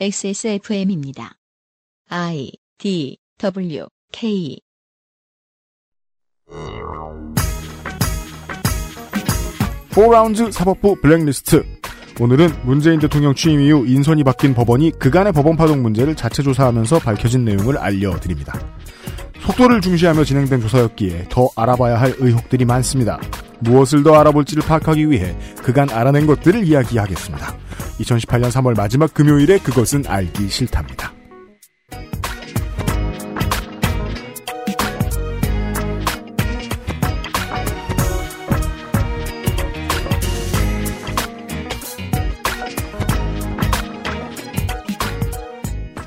XSFM입니다. I D W K Four Rounds 사법부 블랙리스트. 오늘은 문재인 대통령 취임 이후 인선이 바뀐 법원이 그간의 법원 파동 문제를 자체 조사하면서 밝혀진 내용을 알려드립니다. 속도를 중시하며 진행된 조사였기에 더 알아봐야 할 의혹들이 많습니다. 무엇을 더 알아볼지를 파악하기 위해 그간 알아낸 것들을 이야기하겠습니다. 2018년 3월 마지막 금요일에 그것은 알기 싫답니다.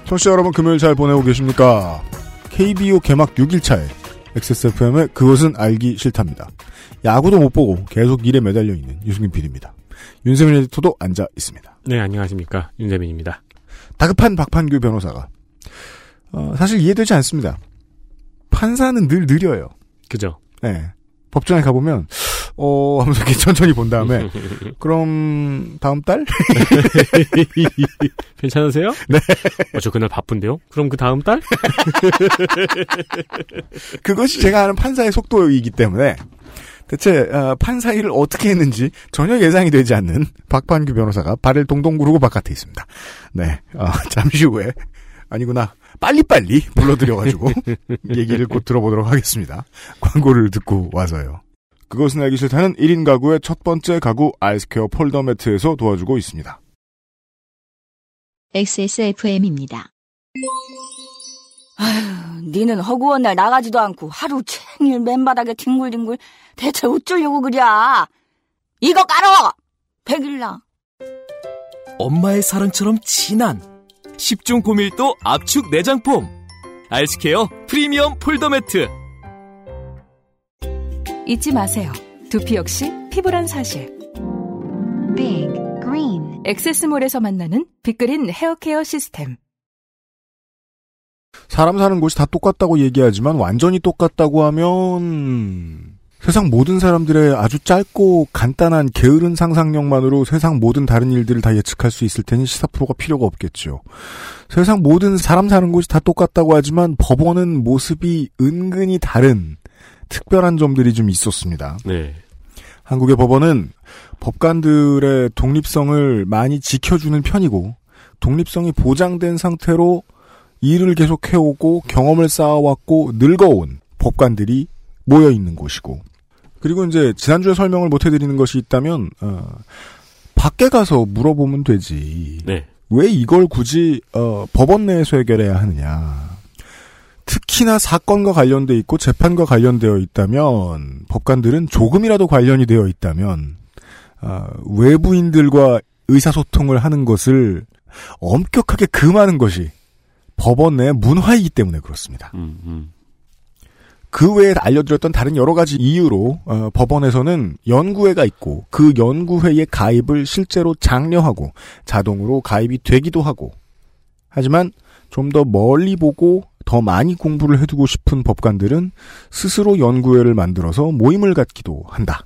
청취자 여러분 금요일 잘 보내고 계십니까? KBO 개막 6일차에 XSFM의 그것은 알기 싫답니다. 야구도 못 보고 계속 일에 매달려 있는 유승민 PD입니다. 윤세민 에디터도 앉아 있습니다. 네, 안녕하십니까. 윤재민입니다. 다급한 박판규 변호사가 어, 사실 이해되지 않습니다. 판사는 늘 느려요. 그죠? 네. 법정에 가보면 어 하면서 이렇게 천천히 본 다음에 그럼 다음 달? 괜찮으세요? 네. 어, 저 그날 바쁜데요? 그럼 그 다음 달? 그것이 제가 아는 판사의 속도이기 때문에 대체 어, 판사 일을 어떻게 했는지 전혀 예상이 되지 않는 박판규 변호사가 발을 동동 구르고 바깥에 있습니다. 네, 어, 잠시 후에 아니구나 빨리빨리 불러드려가지고 얘기를 곧 들어보도록 하겠습니다. 광고를 듣고 와서요. 그것은 알기 싫다는 1인 가구의 첫 번째 가구 아이스케어 폴더 매트에서 도와주고 있습니다. XSFM입니다. 아휴, 니는 허구한 날 나가지도 않고 하루 종일 맨바닥에 뒹굴뒹굴 대체 어쩌려고 그랴? 이거 깔어! 백일랑. 엄마의 사랑처럼 진한 10중 고밀도 압축 내장폼 알스케어 프리미엄 폴더 매트 잊지 마세요. 두피 역시 피부란 사실. Big Green XS몰에서 만나는 빅그린 헤어케어 시스템. 사람 사는 곳이 다 똑같다고 얘기하지만 완전히 똑같다고 하면 세상 모든 사람들의 아주 짧고 간단한 게으른 상상력만으로 세상 모든 다른 일들을 다 예측할 수 있을 테니 시사 프로가 필요가 없겠죠. 세상 모든 사람 사는 곳이 다 똑같다고 하지만 법원은 모습이 은근히 다른 특별한 점들이 좀 있었습니다. 네. 한국의 법원은 법관들의 독립성을 많이 지켜주는 편이고 독립성이 보장된 상태로 일을 계속 해오고 경험을 쌓아왔고 늙어온 법관들이 모여 있는 곳이고 그리고 이제 지난주에 설명을 못 해드리는 것이 있다면 어, 밖에 가서 물어보면 되지 네. 왜 이걸 굳이 어, 법원 내에서 해결해야 하느냐 특히나 사건과 관련돼 있고 재판과 관련되어 있다면 법관들은 조금이라도 관련이 되어 있다면 어, 외부인들과 의사소통을 하는 것을 엄격하게 금하는 것이 법원 내 문화이기 때문에 그렇습니다. 음, 음. 그 외에 알려드렸던 다른 여러 가지 이유로 어, 법원에서는 연구회가 있고 그 연구회의 가입을 실제로 장려하고 자동으로 가입이 되기도 하고 하지만 좀 더 멀리 보고 더 많이 공부를 해두고 싶은 법관들은 스스로 연구회를 만들어서 모임을 갖기도 한다.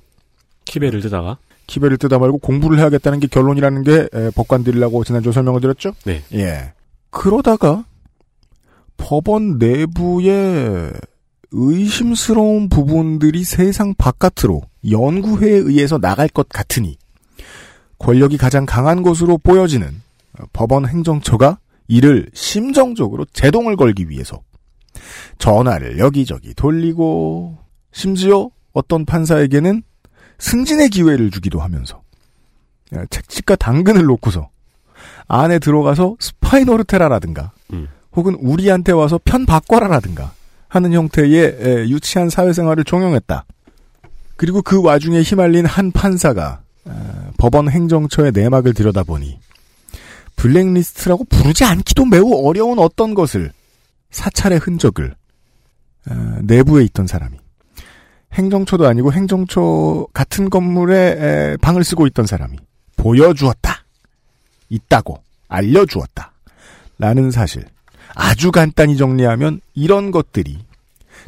키베를 뜨다가. 키베를 뜨다 말고 공부를 해야겠다는 게 결론이라는 게 에, 법관들이라고 지난주 설명을 드렸죠? 네. 예. 그러다가 법원 내부에 의심스러운 부분들이 세상 바깥으로 연구회에 의해서 나갈 것 같으니 권력이 가장 강한 것으로 보여지는 법원 행정처가 이를 심정적으로 제동을 걸기 위해서 전화를 여기저기 돌리고 심지어 어떤 판사에게는 승진의 기회를 주기도 하면서 책찍과 당근을 놓고서 안에 들어가서 스파이노르테라라든가 음. 혹은 우리한테 와서 편 바꿔라라든가 하는 형태의 에, 유치한 사회생활을 종용했다. 그리고 그 와중에 휘말린 한 판사가 에, 법원 행정처의 내막을 들여다보니 블랙리스트라고 부르지 않기도 매우 어려운 어떤 것을 사찰의 흔적을 에, 내부에 있던 사람이 행정처도 아니고 행정처 같은 건물에 에, 방을 쓰고 있던 사람이 보여주었다. 있다고 알려주었다. 라는 사실. 아주 간단히 정리하면 이런 것들이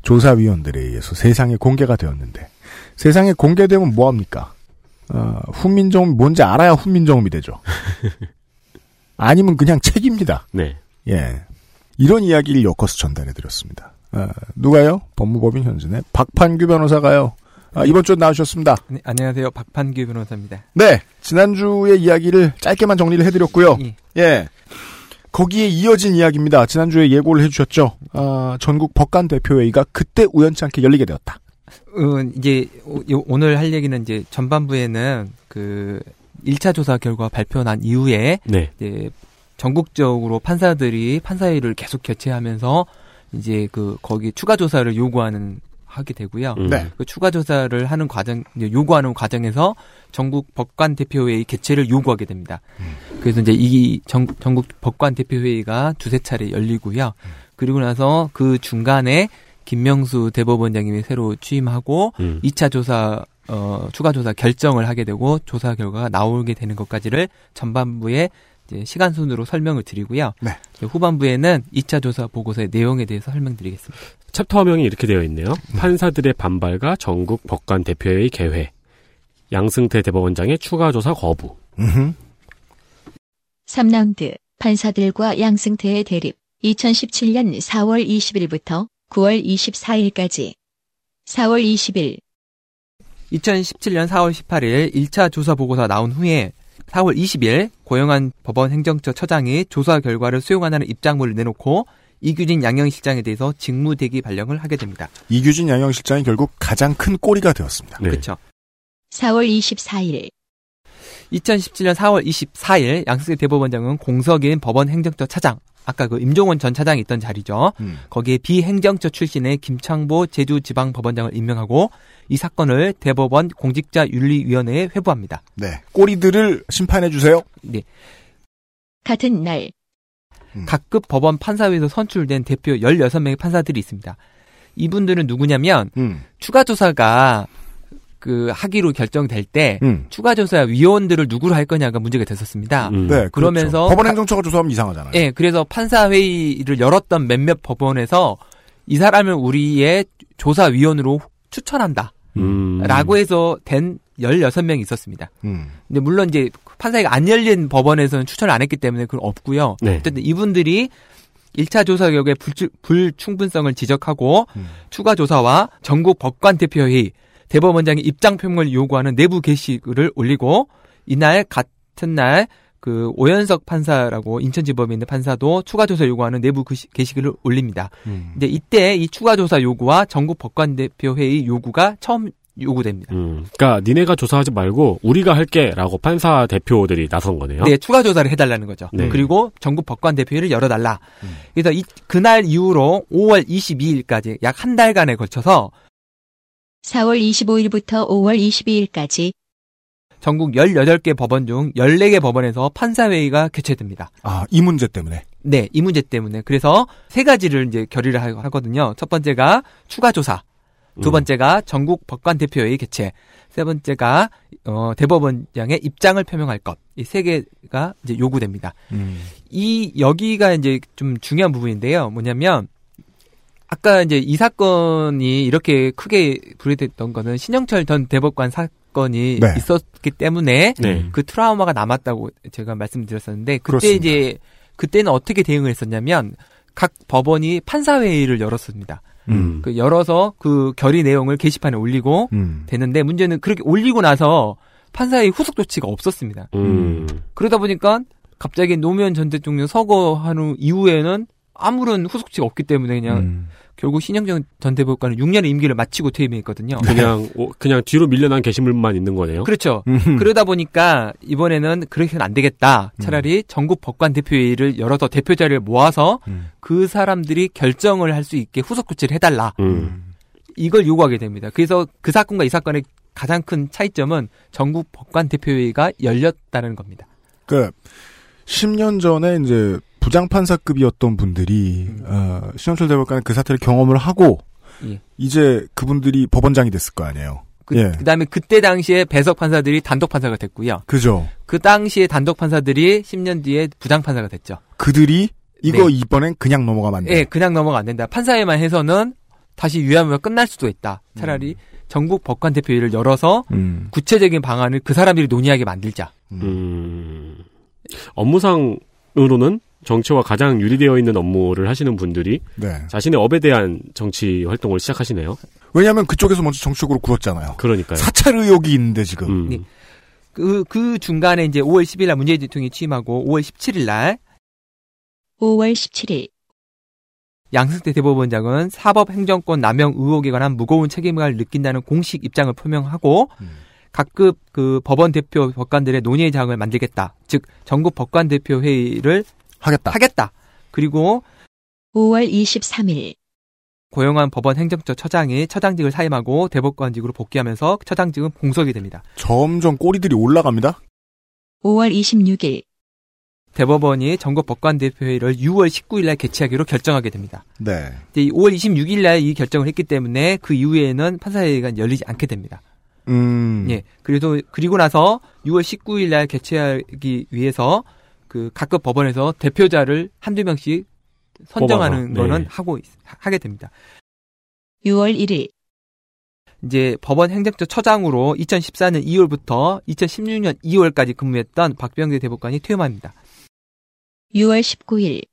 조사위원들에 의해서 세상에 공개가 되었는데 세상에 공개되면 뭐합니까? 어, 훈민정음이 뭔지 알아야 훈민정음이 되죠. 아니면 그냥 책입니다. 네. 예. 이런 이야기를 엮어서 전달해드렸습니다. 아, 누가요? 법무법인 현진의 박판규 변호사가요. 아, 이번 주에 나오셨습니다. 네, 안녕하세요. 박판규 변호사입니다. 네. 지난주의 이야기를 짧게만 정리를 해드렸고요. 예. 예. 거기에 이어진 이야기입니다. 지난주에 예고를 해주셨죠. 아, 전국 법관 대표회의가 그때 우연치 않게 열리게 되었다. 어, 이제 오- 요- 오늘 할 얘기는 이제 전반부에는 그 1차 조사 결과 발표 난 이후에 네. 이제 전국적으로 판사들이 판사회를 계속 개최하면서 이제 그 거기 추가 조사를 요구하는 하게 되고요. 음. 네. 그 추가 조사를 하는 과정 이제 요구하는 과정에서 전국 법관 대표회의 개최를 요구하게 됩니다. 그래서 이제 이 전, 전국 법관 대표회의가 두세 차례 열리고요. 그리고 나서 그 중간에 김명수 대법원장님이 새로 취임하고 음. 2차 조사 어 추가 조사 결정을 하게 되고 조사 결과가 나오게 되는 것까지를 전반부에 이제 시간 순으로 설명을 드리고요. 네. 이제 후반부에는 2차 조사 보고서의 내용에 대해서 설명드리겠습니다. 챕터명이 이렇게 되어 있네요. 판사들의 반발과 전국 법관 대표회의 개회. 양승태 대법원장의 추가 조사 거부. 음흠. 3라운드 판사들과 양승태의 대립 2017년 4월 20일부터 9월 24일까지 4월 20일 2017년 4월 18일 1차 조사 보고서 나온 후에 4월 20일 고영한 법원 행정처 처장이 조사 결과를 수용하는 입장문을 내놓고 이규진 양형실장에 대해서 직무대기 발령을 하게 됩니다. 이규진 양형실장이 결국 가장 큰 꼬리가 되었습니다. 네. 그렇죠. 4월 24일 2017년 4월 24일 양승태 대법원장은 공석인 법원 행정처 차장, 아까 그 임종원 전 차장이 있던 자리죠. 음. 거기에 비행정처 출신의 김창보 제주지방법원장을 임명하고 이 사건을 대법원 공직자윤리위원회에 회부합니다. 네. 꼬리들을 심판해 주세요. 네. 같은 날 각급 법원 판사회에서 선출된 대표 16명의 판사들이 있습니다. 이분들은 누구냐면 음. 추가 조사가 그 하기로 결정될 때 음. 추가 조사 위원들을 누구로 할 거냐가 문제가 됐었습니다. 음. 네. 그러면서 그렇죠. 법원 가- 행정처가 조사하면 이상하잖아요. 예, 그래서 판사 회의를 열었던 몇몇 법원에서 이 사람을 우리의 조사 위원으로 추천한다. 음. 라고 해서 된 16명이 있었습니다. 음. 근데 물론 이제 판사회가 안 열린 법원에서는 추천을 안 했기 때문에 그건 없고요. 네. 어쨌든 이분들이 1차 조사 결과의 불, 불충분성을 지적하고 음. 추가 조사와 전국 법관 대표회의 대법원장의 입장 표명을 요구하는 내부 게시글을 올리고 이날 같은 날 그 오연석 판사라고 인천지법에 있는 판사도 추가 조사 요구하는 내부 게시- 게시글을 올립니다. 음. 근데 이때 이 추가 조사 요구와 전국 법관 대표회의 요구가 처음 요구됩니다. 음. 그러니까 니네가 조사하지 말고 우리가 할게라고 판사 대표들이 나선 거네요. 네, 추가 조사를 해달라는 거죠. 네. 그리고 전국 법관 대표회를 열어달라. 음. 그래서 이, 그날 이후로 5월 22일까지 약 한 달간에 걸쳐서 4월 25일부터 5월 22일까지 전국 18개 법원 중 14개 법원에서 판사회의가 개최됩니다. 아, 이 문제 때문에. 네, 이 문제 때문에. 그래서 세 가지를 이제 결의를 하- 하거든요. 첫 번째가 추가 조사. 두 음. 번째가 전국 법관 대표회의 개최. 세 번째가 어, 대법원장의 입장을 표명할 것. 이 세 개가 이제 요구됩니다. 음. 이 여기가 이제 좀 중요한 부분인데요. 뭐냐면 아까 이제 이 사건이 이렇게 크게 불이됐던 거는 신영철 전 대법관 사건이 네. 있었기 때문에 네. 그 트라우마가 남았다고 제가 말씀드렸었는데 그때 그렇습니다. 이제 그때는 어떻게 대응을 했었냐면 각 법원이 판사 회의를 열었습니다. 음. 그 열어서 그 결의 내용을 게시판에 올리고 음. 되는데 문제는 그렇게 올리고 나서 판사의 후속 조치가 없었습니다. 음. 그러다 보니까 갑자기 노무현 전 대통령 서거 한 후 이후에는 아무런 후속치가 없기 때문에 그냥 음. 결국 신영정 전 대법관은 6년의 임기를 마치고 퇴임했거든요. 그냥 오- 그냥 뒤로 밀려난 게시물만 있는 거네요. 그렇죠. 음. 그러다 보니까 이번에는 그렇게는 안 되겠다. 차라리 전국 법관 대표회의를 열어서 대표 자리를 모아서 음. 그 사람들이 결정을 할 수 있게 후속 조치를 해달라. 음. 이걸 요구하게 됩니다. 그래서 그 사건과 이 사건의 가장 큰 차이점은 전국 법관 대표회의가 열렸다는 겁니다. 그 10년 전에 이제 부장판사급이었던 분들이 어, 신영철 대법관은 그 사태를 경험을 하고 예. 이제 그분들이 법원장이 됐을 거 아니에요. 그, 예. 그다음에 그때 당시에 배석 판사들이 단독 판사가 됐고요. 그죠. 그 당시에 단독 판사들이 10년 뒤에 부장 판사가 됐죠. 그들이 이거 네. 이번엔 그냥 넘어가면 안 돼. 예, 그냥 넘어가 안 된다. 판사회만 해서는 다시 유야무야 끝날 수도 있다. 차라리 전국 법관 대표회의를 열어서 음. 구체적인 방안을 그 사람들이 논의하게 만들자. 음. 업무상 법원으로는 정치와 가장 유리되어 있는 업무를 하시는 분들이 네. 자신의 업에 대한 정치 활동을 시작하시네요. 왜냐하면 그쪽에서 먼저 정치적으로 굴었잖아요. 그러니까요. 사찰 의혹이 있는데 지금. 음. 네. 그, 그 중간에 이제 5월 10일 날 문재인 대통령이 취임하고 5월 17일 날 5월 17일 양승태 대법원장은 사법 행정권 남용 의혹에 관한 무거운 책임을 느낀다는 공식 입장을 표명하고 음. 각급 그 법원 대표 법관들의 논의의 장을 만들겠다. 즉 전국 법관 대표 회의를 하겠다. 하겠다. 그리고 5월 23일 고용한 법원 행정처 처장이 처장직을 사임하고 대법관직으로 복귀하면서 처장직은 공석이 됩니다. 점점 꼬리들이 올라갑니다. 5월 26일 대법원이 전국 법관 대표 회의를 6월 19일 날 개최하기로 결정하게 됩니다. 네. 이제 5월 26일 날 이 결정을 했기 때문에 그 이후에는 판사회의가 열리지 않게 됩니다. 음. 예. 그래도 그리고 나서 6월 19일 날 개최하기 위해서 그 각급 법원에서 대표자를 한두 명씩 선정하는 뽑아서, 네. 거는 하고 있- 하게 됩니다. 6월 1일 이제 법원 행정처 처장으로 2014년 2월부터 2016년 2월까지 근무했던 박병대 대법관이 퇴임합니다. 6월 19일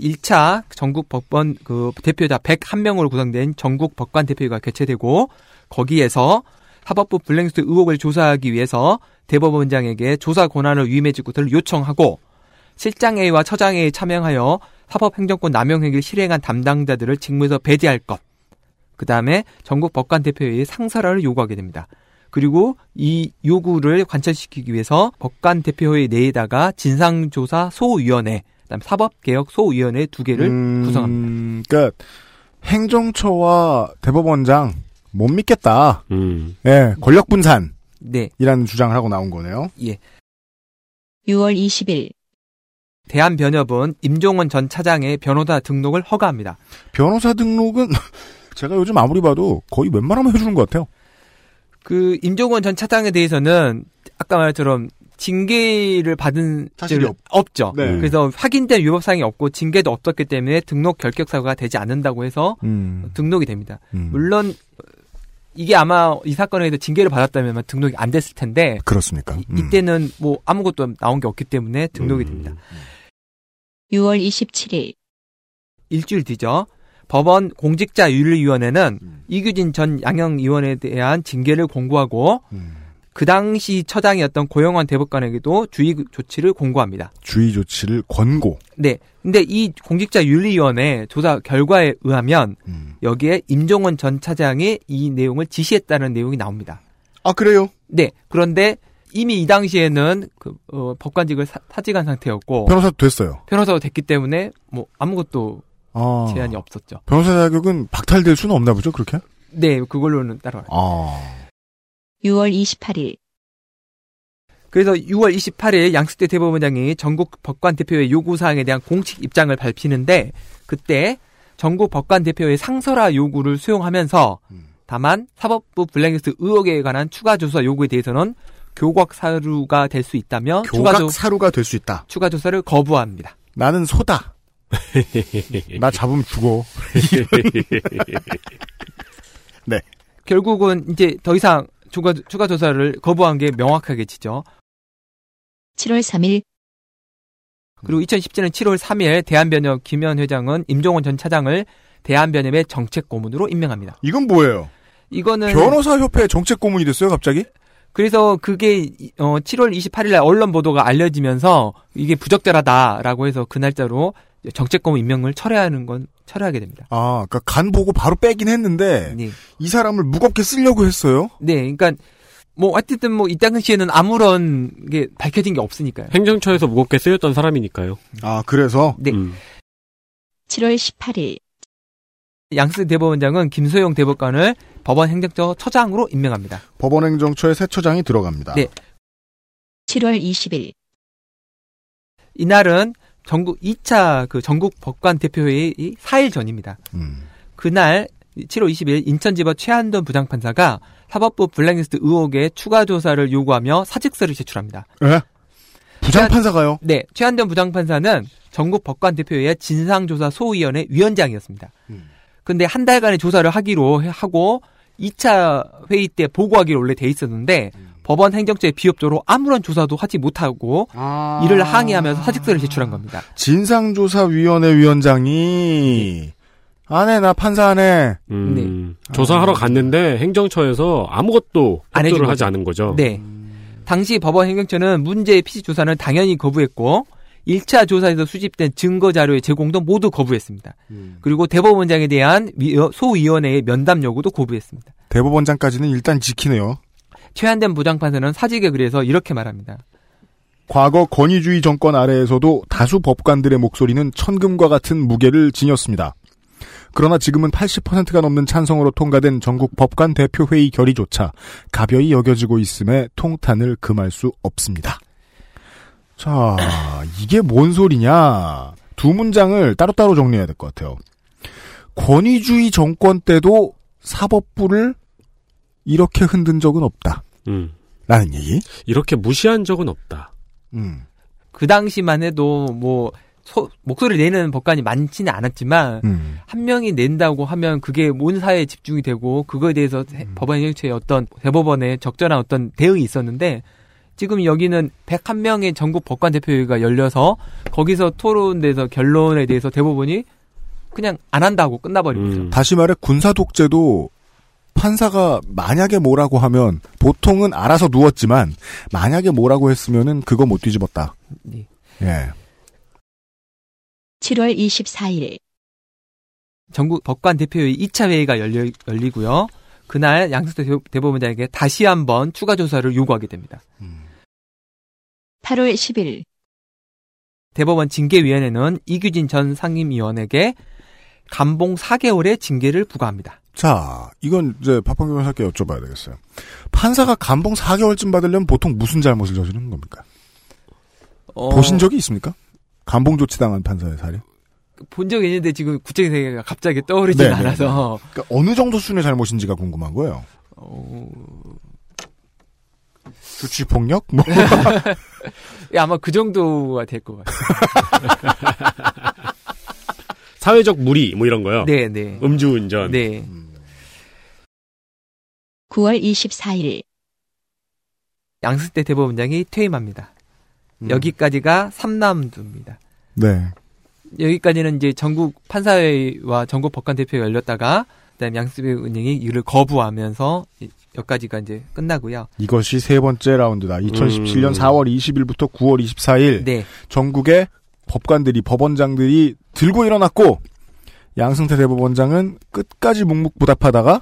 1차 전국 법원 그 대표자 101명으로 구성된 전국 법관 대표회가 개최되고 거기에서 사법부 블랙리스트 의혹을 조사하기 위해서 대법원장에게 조사 권한을 위임해줄 것을 요청하고 실장회의와 처장회의에 참여하여 사법행정권 남용 행위를 실행한 담당자들을 직무에서 배제할 것. 그 다음에 전국 법관 대표회의 상설화를 요구하게 됩니다. 그리고 이 요구를 관철시키기 위해서 법관 대표회의 내에다가 진상조사 소위원회, 그다음 사법개혁 소위원회 두 개를 음, 구성합니다. 그러니까 행정처와 대법원장 못 믿겠다. 음. 예, 권력 분산 이라는 네, 주장을 하고 나온 거네요. 예. 6월 20일 대한변협은 임종원 전 차장의 변호사 등록을 허가합니다. 변호사 등록은 제가 요즘 아무리 봐도 거의 웬만하면 해주는 것 같아요. 그 임종원 전 차장에 대해서는 아까 말처럼 징계를 받은 사실이 없- 없죠. 네. 그래서 확인된 위법 사항이 없고 징계도 없었기 때문에 등록 결격 사고가 되지 않는다고 해서 음, 등록이 됩니다. 음. 물론 이게 아마 이 사건에서 징계를 받았다면 등록이 안 됐을 텐데 그렇습니까? 이- 음. 이 때는 뭐 아무것도 나온 게 없기 때문에 등록이 됩니다. 6월 27일 일주일 뒤죠. 법원 공직자윤리위원회는 음. 이규진 전 양형위원에 대한 징계를 공고하고 음. 그 당시 처장이었던 고영환 대법관에게도 주의 조치를 공고합니다. 주의 조치를 권고. 네. 근데 이 공직자 윤리위원회 조사 결과에 의하면 음. 여기에 임종원 전 차장이 이 내용을 지시했다는 내용이 나옵니다. 아 그래요? 네. 그런데 이미 이 당시에는 그 어, 법관직을 사, 사직한 상태였고 변호사 됐어요. 변호사가 됐기 때문에 뭐 아무것도 아, 제한이 없었죠. 변호사 자격은 박탈될 수는 없나 보죠, 그렇게? 네, 그걸로는 따라와요. 아, 6월 28일 그래서 6월 28일 양승태 대법원장이 전국 법관 대표회 요구 사항에 대한 공식 입장을 밝히는데 그때 전국 법관 대표회 상설화 요구를 수용하면서 음. 다만 사법부 블랙리스트 의혹에 관한 추가 조사 요구에 대해서는 교각 사루가 될 수 있다며 추가, 조, 교각 사루가 될 수 있다. 추가 조사를 거부합니다. 나는 소다. 나 잡으면 죽어. 결국은 이제 더 이상 추가, 추가 조사를 거부한 게 명확하게 지죠. 7월 3일 그리고 2017년 7월 3일 대한변협 김현 회장은 임종원 전 차장을 대한변협의 정책 고문으로 임명합니다. 이건 뭐예요? 이거는 변호사 협회 정책 고문이 됐어요, 갑자기? 그래서 그게 어 7월 28일 날 언론 보도가 알려지면서 이게 부적절하다라고 해서 그 날짜로 정책 고문 임명을 철회하는 건 철회하게 됩니다. 아, 그러니까 간 보고 바로 빼긴 했는데 네. 이 사람을 무겁게 쓰려고 했어요. 네, 그러니까 뭐 어쨌든 뭐 이 당시에는 아무런 게 밝혀진 게 없으니까요. 행정처에서 무겁게 쓰였던 사람이니까요. 아, 그래서 네. 음. 7월 18일 양스 대법원장은 김소영 대법관을 법원 행정처 처장으로 임명합니다. 법원 행정처의 새 처장이 들어갑니다. 네. 7월 20일 이날은 전국 2차 그 전국 법관 대표회의 4일 전입니다. 음. 그날 7월 20일 인천지법 최한돈 부장판사가 사법부 블랙리스트 의혹의 추가 조사를 요구하며 사직서를 제출합니다. 예? 부장판사가요? 네, 최한돈 부장판사는 전국 법관 대표회의 진상조사 소위원회 위원장이었습니다. 음. 근데 한 달간의 조사를 하기로 해- 하고 2차 회의 때 보고하기로 원래 돼 있었는데 법원 행정처의 비협조로 아무런 조사도 하지 못하고 아. 이를 항의하면서 사직서를 제출한 겁니다. 진상조사위원회 위원장이 안해 나 판사 안해 음, 조사하러 갔는데 행정처에서 아무것도 협조를. 하지 않은 거죠. 네. 당시 법원 행정처는 문제의 피시 조사는 당연히 거부했고 1차 조사에서 수집된 증거 자료의 제공도 모두 거부했습니다. 그리고 대법원장에 대한 위- 소위원회의 면담 요구도 거부했습니다. 대법원장까지는 일단 지키네요. 최한된 부장판사는 사직에 그래서 이렇게 말합니다. 과거 권위주의 정권 아래에서도 다수 법관들의 목소리는 천금과 같은 무게를 지녔습니다. 그러나 지금은 80%가 넘는 찬성으로 통과된 전국 법관 대표회의 결의조차 가벼이 여겨지고 있음에 통탄을 금할 수 없습니다. 자, 이게 뭔 소리냐? 두 문장을 따로따로 정리해야 될 것 같아요. 권위주의 정권 때도 사법부를 이렇게 흔든 적은 없다. 음. 라는 얘기? 이렇게 무시한 적은 없다. 음. 그 당시만 해도 뭐 소- 목소리를 내는 법관이 많지는 않았지만 음. 한 명이 낸다고 하면 그게 온 사회에 집중이 되고 그거에 대해서 해- 음. 법원 행정처의 어떤 대법원의 적절한 어떤 대응이 있었는데 지금 여기는 101명의 전국 법관 대표회의가 열려서 거기서 토론돼서 결론에 대해서 대법원이 그냥 안 한다고 끝나버린 거죠. 음. 다시 말해 군사 독재도 판사가 만약에 뭐라고 하면 보통은 알아서 누웠지만 만약에 뭐라고 했으면은 그거 못 뒤집었다. 네. 예. 7월 24일 전국 법관 대표회의 2차 회의가 열려, 열리고요. 그날 양승태 대- 대법원장에게 다시 한번 추가 조사를 요구하게 됩니다. 8월 10일 대법원 징계위원회는 이규진 전 상임위원에게 감봉 4개월의 징계를 부과합니다. 자, 이건 이제 박범규 변호사께 여쭤봐야 되겠어요. 판사가 감봉 4개월쯤 받으려면 보통 무슨 잘못을 저지르는 겁니까? 어, 보신 적이 있습니까? 감봉 조치당한 판사의 사례? 본 적이 있는데 지금 구체적인 생각이 갑자기 떠오르진 네, 네, 않아서 그러니까 어느 정도 수준의 잘못인지가 궁금한 거예요. 어, 주치폭력? 뭐. 예, 아마 그 정도가 될 것 같아요. 사회적 무리 뭐 이런 거요. 네, 네. 음주운전. 네. 9월 24일 양승태 대법원장이 퇴임합니다. 음. 여기까지가 3라운드입니다. 네. 여기까지는 이제 전국 판사회와 전국 법관 대표가 열렸다가 그다음에 양승태 은행이 이를 거부하면서 이- 여기까지가 이제 끝나고요. 이것이 세 번째 라운드다. 2017년 음. 4월 20일부터 9월 24일. 네. 전국의 법관들이 법원장들이 들고 일어났고 양승태 대법원장은 끝까지 묵묵부답하다가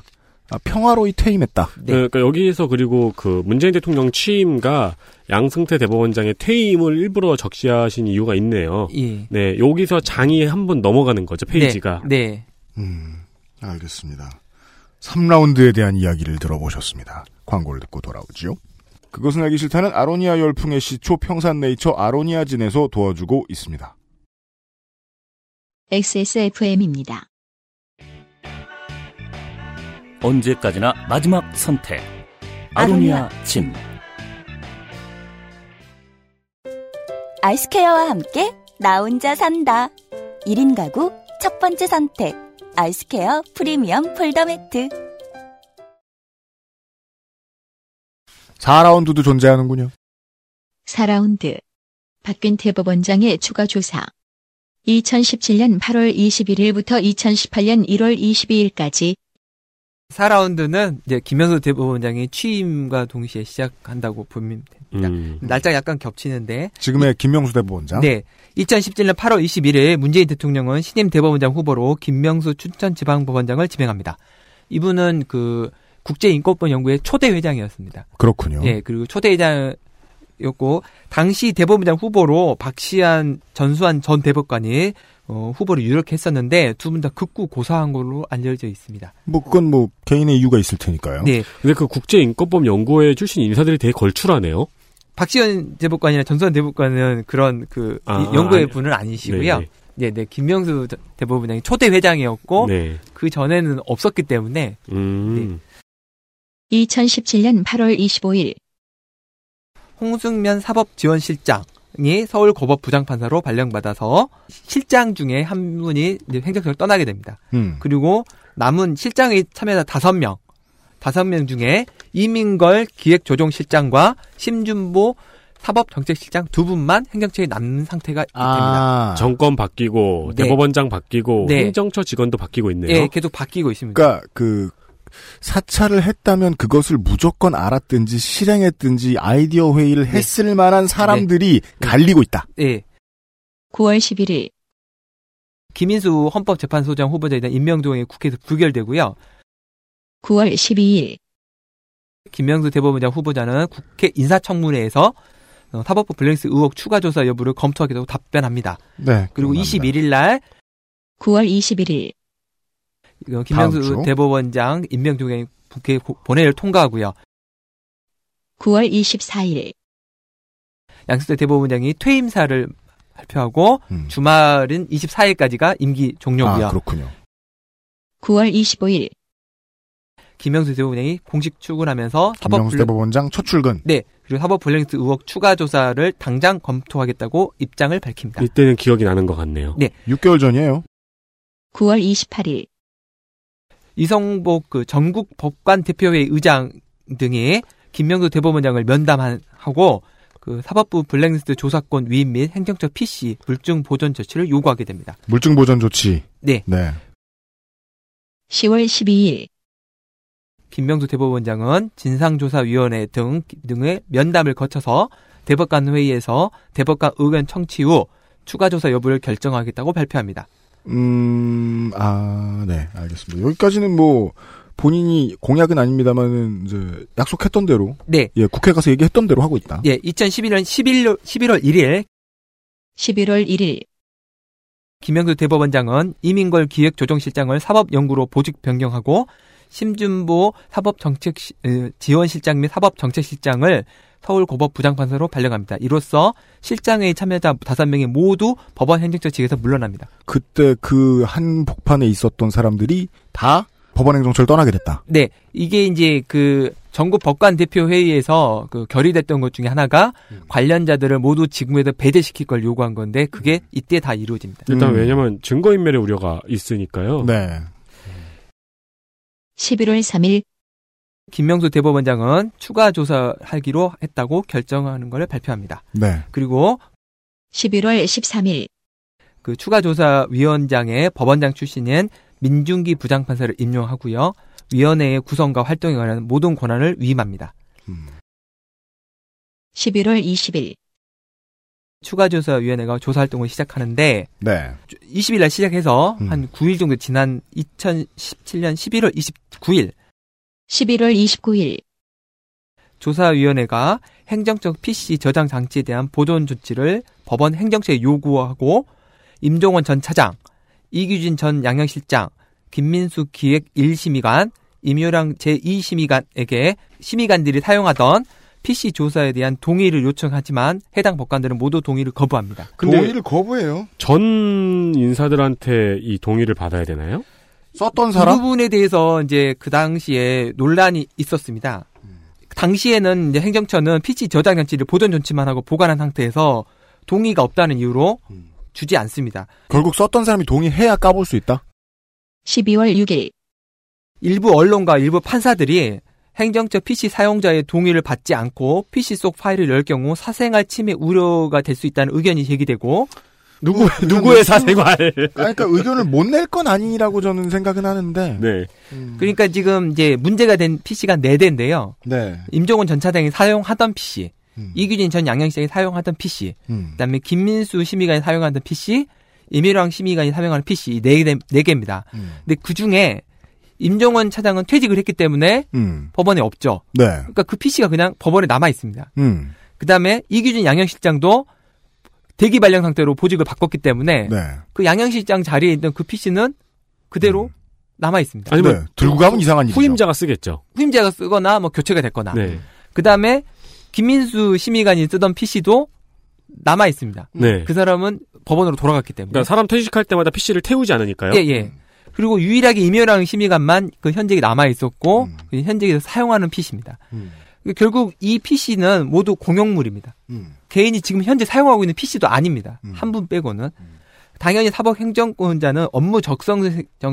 아, 평화로이 퇴임했다. 네. 그러니까 여기에서 그리고 그 문재인 대통령 취임과 양승태 대법원장의 퇴임을 일부러 적시하신 이유가 있네요. 예. 네, 여기서 장이 한 번 넘어가는 거죠, 페이지가. 네. 네. 음, 알겠습니다. 3라운드에 대한 이야기를 들어보셨습니다. 광고를 듣고 돌아오지요. 그것은 알기 싫다는 아로니아 열풍의 시초 평산네이처 아로니아진에서 도와주고 있습니다. XSFM입니다. 언제까지나 마지막 선택. 아로니아 진. 아이스케어와 함께 나 혼자 산다. 1인 가구 첫 번째 선택. 아이스케어 프리미엄 폴더 매트. 4라운드도 존재하는군요. 4라운드 박균 대법원장의 추가 조사 2017년 8월 21일부터 2018년 1월 22일까지 4라운드는 이제 김현수 대법원장이 취임과 동시에 시작한다고 보면 됩니다. 음. 날짜 약간 겹치는데 지금의 김명수 대법원장. 네. 2017년 8월 21일 문재인 대통령은 신임 대법원장 후보로 김명수 춘천지방법원장을 지명합니다. 이분은 그 국제인권법 연구회 초대 회장이었습니다. 그렇군요. 예, 그리고 초대 회장이었고 당시 대법원장 후보로 박시안 전수환 전 대법관이 어, 후보를 유력했었는데 두 분 다 극구 고사한 걸로 알려져 있습니다. 뭐 그건 뭐 개인의 이유가 있을 테니까요. 네. 근데 그 국제인권법 연구회 출신 인사들이 되게 걸출하네요. 박시현 대법관이나 전수환 대법관은 그런 그 아, 이 연구회 아니, 분은 아니시고요. 네, 네, 네. 김명수 저- 대법원장이 초대 회장이었고 네. 그 전에는 없었기 때문에 음. 2017년 8월 25일 홍승면 사법지원실장 이 서울 고법 부장판사로 발령받아서 실장 중에 한 분이 이제 행정처를 떠나게 됩니다. 음. 그리고 남은 실장의 참여자 다섯 명 다섯 명 중에 이민걸 기획조정실장과 심준보 사법정책실장 두 분만 행정처에 남는 상태가 됩니다. 아, 정권 바뀌고 네. 대법원장 바뀌고 네. 행정처 직원도 바뀌고 있네요. 예, 계속 바뀌고 있습니다. 그러니까 그 사찰을 했다면 그것을 무조건 알았든지 실행했든지 아이디어 회의를 네. 했을 만한 사람들이 갈리고 있다. 예. 9월 11일 김인수 헌법재판소장 후보자에 대한 임명동의 국회에서 부결되고요. 9월 12일 김명수 대법원장 후보자는 국회 인사청문회에서 어, 사법부 블랙리스트 의혹 추가 조사 여부를 검토하겠다고 답변합니다. 네. 그리고 기억납니다. 21일 날 9월 21일 어, 다음 김명수 주. 대법원장 임명동의 국회 고- 본회의를 통과하고요. 9월 24일 양승태 대법원장이 퇴임사를 발표하고 음. 주말은 24일까지가 임기 종료고요. 아, 그렇군요. 9월 25일 김명수 대법원장이 공식 출근하면서 사법 김명수 블랙 대법원장 첫 출근. 네 그리고 사법 블랙리스트 의혹 추가 조사를 당장 검토하겠다고 입장을 밝힙니다. 이때는 기억이 나는 것 같네요. 네. 6개월 전이에요. 9월 28일 이성복 그 전국 법관 대표회의 의장 등이 김명수 대법원장을 면담하고 그 사법부 블랙리스트 조사권 위임 및 행정처 PC 물증 보존 조치를 요구하게 됩니다. 물증 보전 조치. 네. 네. 10월 12일 김명수 대법원장은 진상조사위원회 등 등의 면담을 거쳐서 대법관 회의에서 대법관 의견 청취 후 추가 조사 여부를 결정하겠다고 발표합니다. 음, 아, 네, 알겠습니다. 여기까지는 뭐, 본인이 공약은 아닙니다만은, 이제, 약속했던 대로, 네. 예, 국회 가서 얘기했던 대로 하고 있다. 예, 2011년 11월, 11월 1일 11월 1일 김명수 대법원장은 이민걸 기획조정실장을 사법연구로 보직 변경하고 심준보 사법정책 지원실장 및 사법정책실장을 서울고법 부장판사로 발령합니다. 이로써 실장회의 참여자 5명이 모두 법원 행정처직에서 물러납니다. 그때 그 한 복판에 있었던 사람들이 다 법원 행정처를 떠나게 됐다. 네, 이게 이제 그 전국 법관 대표 회의에서 그 결의됐던 것 중에 하나가 관련자들을 모두 직무에서 배제시킬 걸 요구한 건데 그게 이때 다 이루어집니다. 일단 음. 왜냐면 증거인멸의 우려가 있으니까요. 네. 11월 3일 김명수 대법원장은 추가 조사하기로 했다고 결정하는 것을 발표합니다. 네. 그리고 11월 13일 그 추가 조사 위원장의 법원장 출신인 민중기 부장판사를 임명하고요. 위원회의 구성과 활동에 관한 모든 권한을 위임합니다. 음. 11월 20일 추가 조사 위원회가 조사 활동을 시작하는데 네. 20일 날 시작해서 음. 한 9일 정도 지난 2017년 11월 29일 11월 29일 조사위원회가 행정적 PC 저장 장치에 대한 보존 조치를 법원 행정처에 요구하고 임종원 전 차장, 이규진 전 양형실장, 김민수 기획 1심의관, 임효랑 제2심의관에게 심의관들이 사용하던 PC 조사에 대한 동의를 요청하지만 해당 법관들은 모두 동의를 거부합니다. 근데 동의를 거부해요. 전 인사들한테 이 동의를 받아야 되나요? 썼던 이 사람? 부분에 대해서 이제 그 당시에 논란이 있었습니다. 당시에는 이제 행정처는 PC 저장 장치를 보존 조치만 하고 보관한 상태에서 동의가 없다는 이유로 음. 주지 않습니다. 결국 썼던 사람이 동의해야 까볼 수 있다. 12월 6일 일부 언론과 일부 판사들이 행정처 PC 사용자의 동의를 받지 않고 PC 속 파일을 열 경우 사생활 침해 우려가 될 수 있다는 의견이 제기되고 누구 어, 누구의 사생활? 그러니까 의견을 못 낼 건 아니라고 저는 생각은 하는데. 네. 그러니까 지금 이제 문제가 된 PC가 4 대인데요. 네. 임종원 전 차장이 사용하던 PC, 음. 이규진 전 양양시장이 사용하던 PC, 음. 그다음에 김민수 심의관이 사용하던 PC, 임일왕 심의관이 사용하는 PC 이 네, 개- 네 개입니다. 음. 근데 그 중에 임종원 차장은 퇴직을 했기 때문에 음. 법원에 없죠. 네. 그러니까 그 PC가 그냥 법원에 남아 있습니다. 음. 그다음에 이규진 양양실장도 대기 발령 상태로 보직을 바꿨기 때문에 네. 그 양양실장 자리에 있던 그 PC는 그대로 음. 남아 있습니다. 네. 아니면 들고 가면 이상한 일이죠. 후임자가 쓰겠죠. 후임자가 쓰거나 뭐 교체가 됐거나. 네. 그다음에 김민수 심의관이 쓰던 PC도 남아 있습니다. 네. 그 사람은 법원으로 돌아갔기 때문에. 그러니까 사람 퇴직할 때마다 PC를 태우지 않으니까요. 예, 예. 그리고 유일하게 임효랑 심의관만 그 현직에 남아 있었고 음. 그 현직에서 사용하는 PC입니다. 음. 결국 이 PC는 모두 공용물입니다. 음. 개인이 지금 현재 사용하고 있는 PC도 아닙니다. 음. 한분 빼고는. 당연히 사법행정권자는 업무 적성에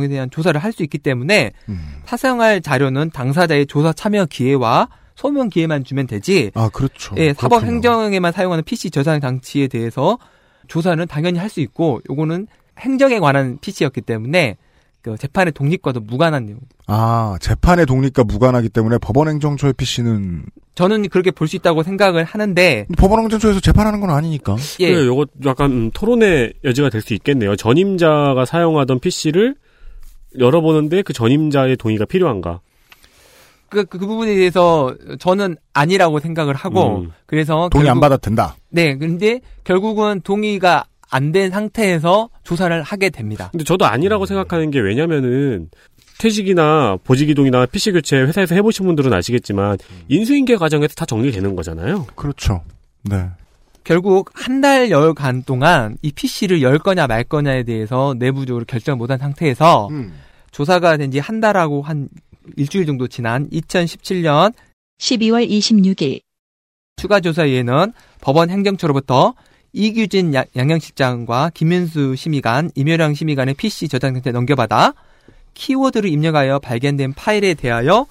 대한 조사를 할 수 있기 때문에 음. 사생활 자료는 당사자의 조사 참여 기회와 소명 기회만 주면 되지. 아, 그렇죠. 예. 사법행정에만 사용하는 PC 저장 장치에 대해서 조사는 당연히 할 수 있고 요거는 행정에 관한 PC였기 때문에 그 재판의 독립과도 무관한 내용. 아, 재판의 독립과 무관하기 때문에 법원행정처의 PC는 저는 그렇게 볼 수 있다고 생각을 하는데 법원행정처에서 재판하는 건 아니니까. 예. 네, 요거 약간 음, 토론의 여지가 될 수 있겠네요. 전임자가 사용하던 PC를 열어보는데 그 전임자의 동의가 필요한가? 그, 그, 그 부분에 대해서 저는 아니라고 생각을 하고 음. 그래서 동의 안 결국- 받아도 된다. 네, 근데 결국은 동의가 안 된 상태에서 조사를 하게 됩니다. 근데 저도 아니라고 생각하는 게 왜냐면은 퇴직이나 보직이동이나 PC 교체 회사에서 해보신 분들은 아시겠지만 인수인계 과정에서 다 정리되는 거잖아요. 그렇죠. 네. 결국 한달 여간 동안 이 PC를 열 거냐 말 거냐에 대해서 내부적으로 결정 못한 상태에서 음. 조사가 된 지 한 달하고 한 일주일 정도 지난 2017년 12월 26일 추가 조사에는 법원 행정처로부터 이규진 양- 양양실장과 김윤수 심의관, 임효량 심의관의 PC 저장 상태 넘겨받아 키워드를 입력하여 발견된 파일에 대하여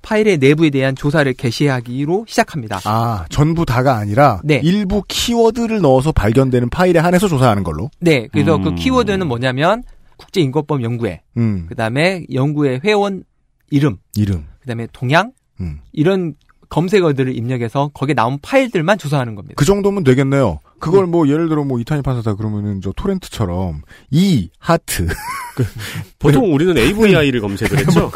파일의 내부에 대한 조사를 개시하기로 시작합니다. 아, 전부 다가 아니라 네. 일부 키워드를 넣어서 발견되는 파일에 한해서 조사하는 걸로. 네, 그래서 음. 그 키워드는 뭐냐면 국제인권법 연구회, 음. 그 다음에 연구회 회원 이름, 이름. 그 다음에 동향 음. 이런 검색어들을 입력해서 거기에 나온 파일들만 조사하는 겁니다. 그 정도면 되겠네요. 그걸 네. 뭐 예를 들어 뭐 이탄희 판사다 그러면은 저 토렌트처럼 이 하트 보통 우리는 AVI를 검색을 했죠.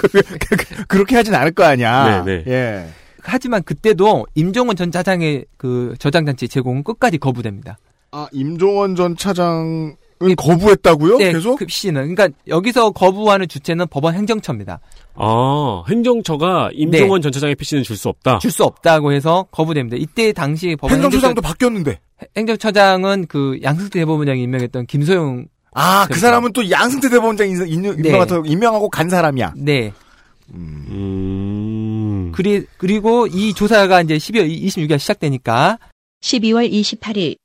그렇게 하진 않을 거 아니야. 네, 네. 예. 하지만 그때도 임종원 전 차장의 그 저장 장치 제공은 끝까지 거부됩니다. 아 임종원 전 차장은 거부했다고요? 네, 계속? 그 PC는 그러니까 여기서 거부하는 주체는 법원 행정처입니다. 아, 행정처가 임종원 전 차장의 PC는 줄 수 없다. 줄 수 없다고 해서 거부됩니다. 이때 당시 법원 행정처장도 바뀌었는데. 행정처장은 그 양승태 대법원장이 임명했던 김소영 아, 그. 사람은 또 양승태 대법원장 인명 네. 임명하고 임명하고 간 사람이야. 네. 음. 그리, 그리고 이 조사가 이제 12월 26일 시작되니까 12월 28일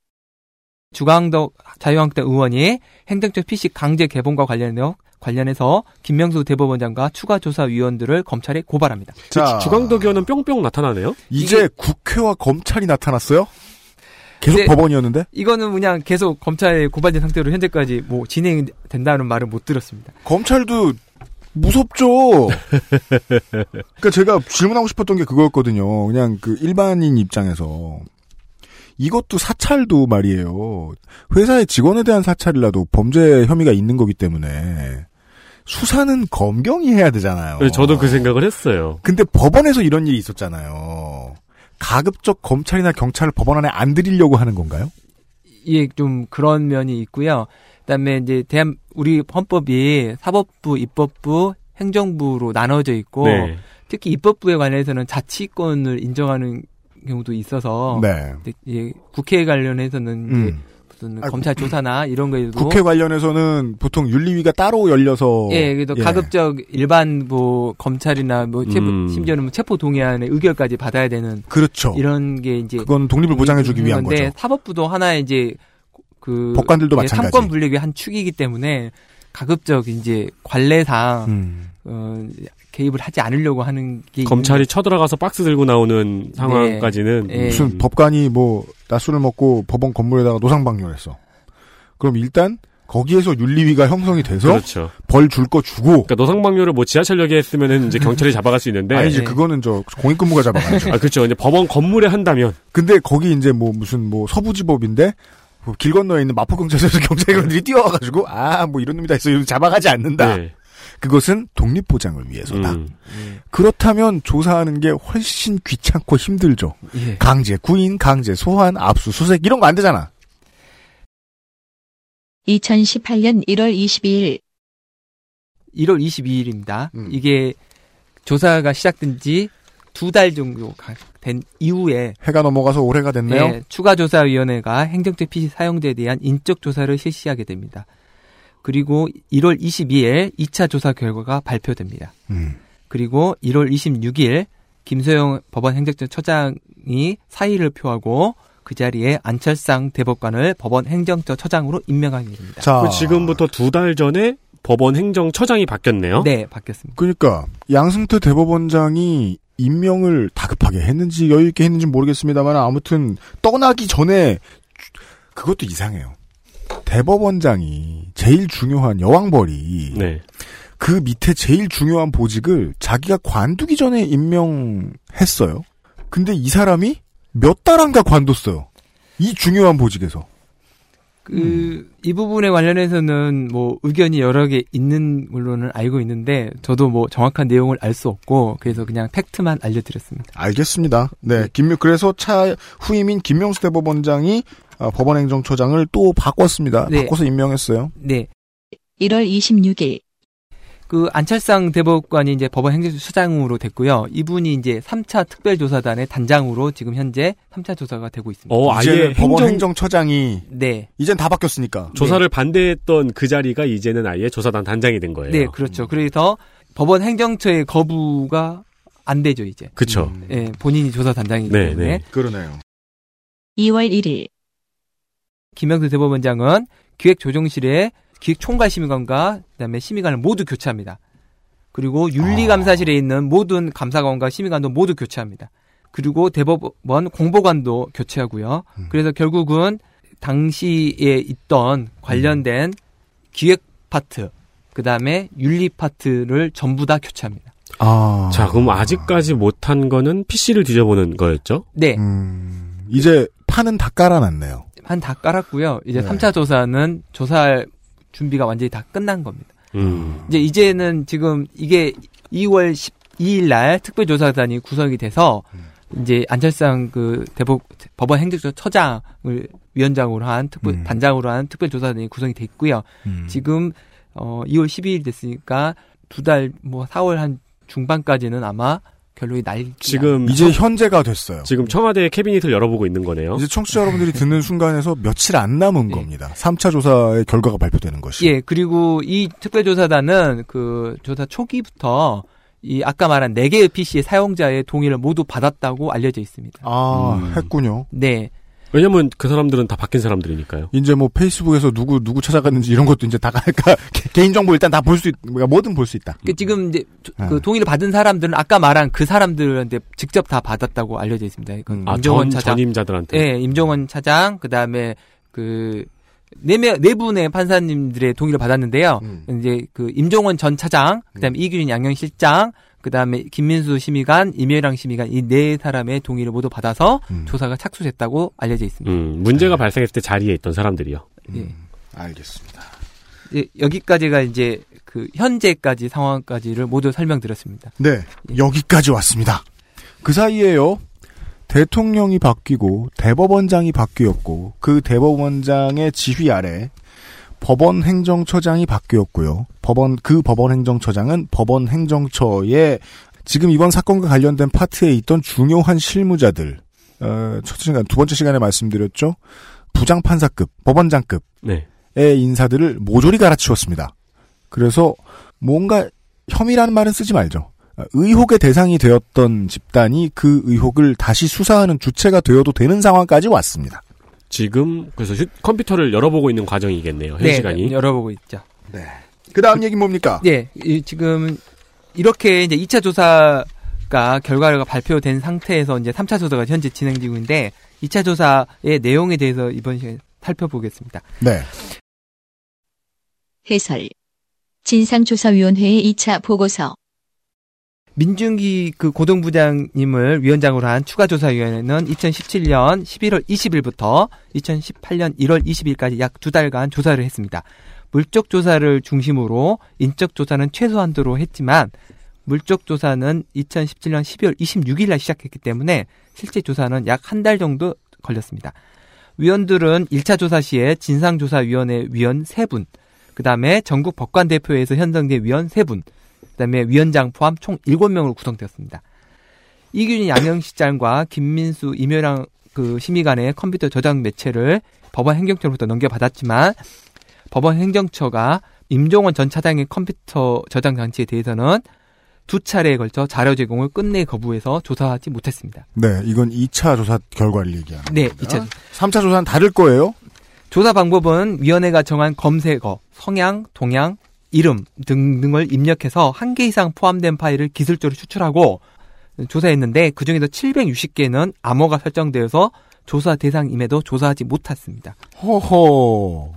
주광덕 자유한국당 의원이 행정처 PC 강제 개봉과 관련해서 관련해서 김명수 대법원장과 추가 조사 위원들을 검찰에 고발합니다. 자, 주- 주광덕 의원은 뿅뿅 나타나네요. 이제 국회와 검찰이 나타났어요? 계속 네. 법원이었는데? 이거는 그냥 계속 검찰에 고발된 상태로 현재까지 뭐 진행된다는 말은 못 들었습니다. 검찰도 무섭죠. 그러니까 제가 질문하고 싶었던 게 그거였거든요. 그냥 그 일반인 입장에서 이것도 사찰도 말이에요. 회사의 직원에 대한 사찰이라도 범죄 혐의가 있는 거기 때문에 수사는 검경이 해야 되잖아요. 그래서 저도 그 생각을 했어요. 근데 법원에서 이런 일이 있었잖아요. 가급적 검찰이나 경찰을 법원 안에 안 들이려고 하는 건가요? 예, 좀 그런 면이 있고요. 그다음에 이제 대한 우리 헌법이 사법부, 입법부, 행정부로 나눠져 있고 네. 특히 입법부에 관해서는 자치권을 인정하는 경우도 있어서 네. 예, 국회 관련해서는 이제 음. 무슨 아, 검찰 조사나 이런 거에도 국회 관련해서는 보통 윤리위가 따로 열려서 예, 그래도 예. 가급적 일반 뭐 검찰이나 뭐 체포, 음. 심지어는 뭐 체포 동의안의 의결까지 받아야 되는 그렇죠. 이런 게 이제 그건 독립을 보장해주기 위한 건데 거죠. 사법부도 하나의 이제 그 법관들도 예, 마찬가지. 삼권 분립의 한 축이기 때문에 가급적 이제 관례상 음. 어, 개입을 하지 않으려고 하는 게 검찰이 쳐들어가서 박스 들고 나오는 상황까지는 네. 무슨 음. 법관이 뭐 낮술을 먹고 법원 건물에다가 노상방뇨했어. 그럼 일단 거기에서 윤리위가 형성이 돼서 그렇죠. 벌줄 거 주고 그러니까 노상방뇨를 뭐 지하철역에 했으면은 이제 경찰이 잡아갈 수 있는데 아니지 네. 그거는 저 공익근무가 잡아가죠. 아 그렇죠. 이제 법원 건물에 한다면 근데 거기 이제 뭐 무슨 뭐 서부지법인데 뭐길 건너에 있는 마포경찰서에서 경찰관들이 뛰어와가지고 아 뭐 이런 놈이 다 있어 이러고 잡아가지 않는다. 네. 그것은 독립 보장을 위해서다. 음. 그렇다면 조사하는 게 훨씬 귀찮고 힘들죠. 예. 강제 구인, 강제 소환, 압수수색 이런 거 안 되잖아. 2018년 1월 22일 1월 22일입니다. 음. 이게 조사가 시작된 지 두 달 정도 가- 된 이후에 해가 넘어가서 올해가 됐네요. 예, 추가조사위원회가 행정적 PC 사용자에 대한 인적 조사를 실시하게 됩니다. 그리고 1월 22일 2차 조사 결과가 발표됩니다. 음. 그리고 1월 26일 김소영 법원 행정처 처장이 사의를 표하고 그 자리에 안철상 대법관을 법원 행정처 처장으로 임명하게 됩니다. 자, 그 지금부터 두 달 전에 법원 행정처장이 바뀌었네요. 네, 바뀌었습니다. 그러니까 양승태 대법원장이 임명을 다급하게 했는지 여유 있게 했는지 모르겠습니다만 아무튼 떠나기 전에 그것도 이상해요. 대법원장이 제일 중요한 여왕벌이 네. 그 밑에 제일 중요한 보직을 자기가 관두기 전에 임명했어요. 근데 이 사람이 몇 달 안가 관뒀어요. 이 중요한 보직에서. 그, 이 부분에 관련해서는 뭐 의견이 여러 개 있는 걸로는 알고 있는데 저도 뭐 정확한 내용을 알 수 없고 그래서 그냥 팩트만 알려드렸습니다. 알겠습니다. 네, 김 그래서 차 후임인 김명수 대법원장이 어, 법원행정처장을 또 바꿨습니다. 네. 바꿔서 임명했어요. 네. 1월 26일 그 안철상 대법관이 이제 법원 행정처장으로 됐고요. 이분이 이제 3차 특별조사단의 단장으로 지금 현재 3차 조사가 되고 있습니다. 어, 아예 법원 행정 행정처장이 네. 이젠 다 바뀌었으니까. 조사를 반대했던 그 자리가 이제는 아예 조사단 단장이 된 거예요. 네, 그렇죠. 그래서 법원 행정처의 거부가 안 되죠, 이제. 그쵸. 예, 본인이 조사 단장이기 네, 때문에. 네. 그러네요. 2월 1일 김영수 대법원장은 기획조정실에 기획총괄심의관과 그다음에 심의관을 모두 교체합니다. 그리고 윤리감사실에 있는 모든 감사관과 심의관도 모두 교체합니다. 그리고 대법원 공보관도 교체하고요. 음. 그래서 결국은 당시에 있던 관련된 기획 파트, 그 다음에 윤리 파트를 전부 다 교체합니다. 아. 자, 그럼 아직까지 못한 거는 PC를 뒤져보는 거였죠? 네, 음, 이제 판은 다 깔아놨네요. 한 다 깔았고요. 이제 네. 삼 3차 조사는 조사할 준비가 완전히 다 끝난 겁니다. 음. 이제 이제는 지금 이게 2월 12일 날 특별조사단이 구성이 돼서 이제 안철상 그 대법 법원 행정처 처장을 위원장으로 한 특별 음. 단장으로 한 특별조사단이 구성이 돼 있고요. 음. 지금 어 2월 12일 됐으니까 두 달 뭐 4월 한 중반까지는 아마 결론이 날 지금 이제 현재가 됐어요. 지금 청와대 캐비닛을 열어보고 있는 거네요. 이제 청취자 여러분들이 듣는 순간에서 며칠 안 남은 예. 겁니다. 3차 조사의 결과가 발표되는 것이. 예, 그리고 이 특별조사단은 그 조사 초기부터 이 아까 말한 4개의 PC의 사용자의 동의를 모두 받았다고 알려져 있습니다. 아, 음. 했군요. 네. 왜냐면 그 사람들은 다 바뀐 사람들이니까요. 이제 뭐 페이스북에서 누구 누구 찾아갔는지 이런 것도 이제 다 그러니까 개인 정보 일단 다 볼 수 있, 그러니까 뭐든 볼 수 있다. 그 지금 이제 음. 그 동의를 받은 사람들은 아까 말한 그 사람들한테 직접 다 받았다고 알려져 있습니다. 그 음. 아, 임종원 전, 차장, 전임자들한테. 예, 임종원 차장, 그 다음에 그 네, 명, 네 분의 판사님들의 동의를 받았는데요. 음. 이제 그 임종원 전 차장, 그 다음에 이규린 양형실장, 그 다음에 김민수 심의관, 임혜랑 심의관 이 네 사람의 동의를 모두 받아서 음. 조사가 착수됐다고 알려져 있습니다. 음, 문제가 발생했을 때 자리에 있던 사람들이요. 예. 음, 알겠습니다. 예, 여기까지가 이제 그 현재까지 상황까지를 모두 설명드렸습니다. 네, 여기까지 왔습니다. 그 사이에요. 대통령이 바뀌고 대법원장이 바뀌었고 그 대법원장의 지휘 아래 법원 행정처장이 바뀌었고요. 법원 그 법원 행정처장은 법원 행정처의 지금 이번 사건과 관련된 파트에 있던 중요한 실무자들 어, 첫 시간 두 번째 시간에 말씀드렸죠. 부장 판사급, 법원장급 네. 의 인사들을 모조리 갈아치웠습니다. 그래서 뭔가 혐의라는 말은 쓰지 말죠. 의혹의 대상이 되었던 집단이 그 의혹을 다시 수사하는 주체가 되어도 되는 상황까지 왔습니다. 지금 그래서 휴- 컴퓨터를 열어보고 있는 과정이겠네요. 현 네, 시간이. 열어보고 있죠. 그 다음 얘기 뭡니까? 네, 이- 지금 이렇게 이제 2차 조사가 결과가 발표된 상태에서 이제 3차 조사가 현재 진행 중인데 2차 조사의 내용에 대해서 이번 시간에 살펴보겠습니다. 네. 해설 진상조사위원회의 2차 보고서 민중기 그 고등부장님을 위원장으로 한 추가조사위원회는 2017년 11월 20일부터 2018년 1월 20일까지 약 두 달간 조사를 했습니다. 물적 조사를 중심으로 인적 조사는 최소한도로 했지만 물적 조사는 2017년 12월 26일 날 시작했기 때문에 실제 조사는 약 한 달 정도 걸렸습니다. 위원들은 1차 조사 시에 진상조사위원회 위원 3분, 그 다음에 전국 법관대표회에서 현성된 위원 3분, 그 다음에 위원장 포함 총 7명으로 구성되었습니다. 이균희 양형실장과 김민수, 임효랑 그 심의관의 컴퓨터 저장 매체를 법원 행정처로부터 넘겨받았지만 법원 행정처가 임종원 전 차장의 컴퓨터 저장 장치에 대해서는 두 차례에 걸쳐 자료 제공을 끝내 거부해서 조사하지 못했습니다. 네, 이건 2차 조사 결과를 얘기하는 네, 겁니다. 2차 3차 조사는 다를 거예요. 조사 방법은 위원회가 정한 검색어, 성향, 동향, 이름 등등을 입력해서 한 개 이상 포함된 파일을 기술적으로 추출하고 조사했는데 그 중에서 760개는 암호가 설정되어서 조사 대상임에도 조사하지 못했습니다. 허허.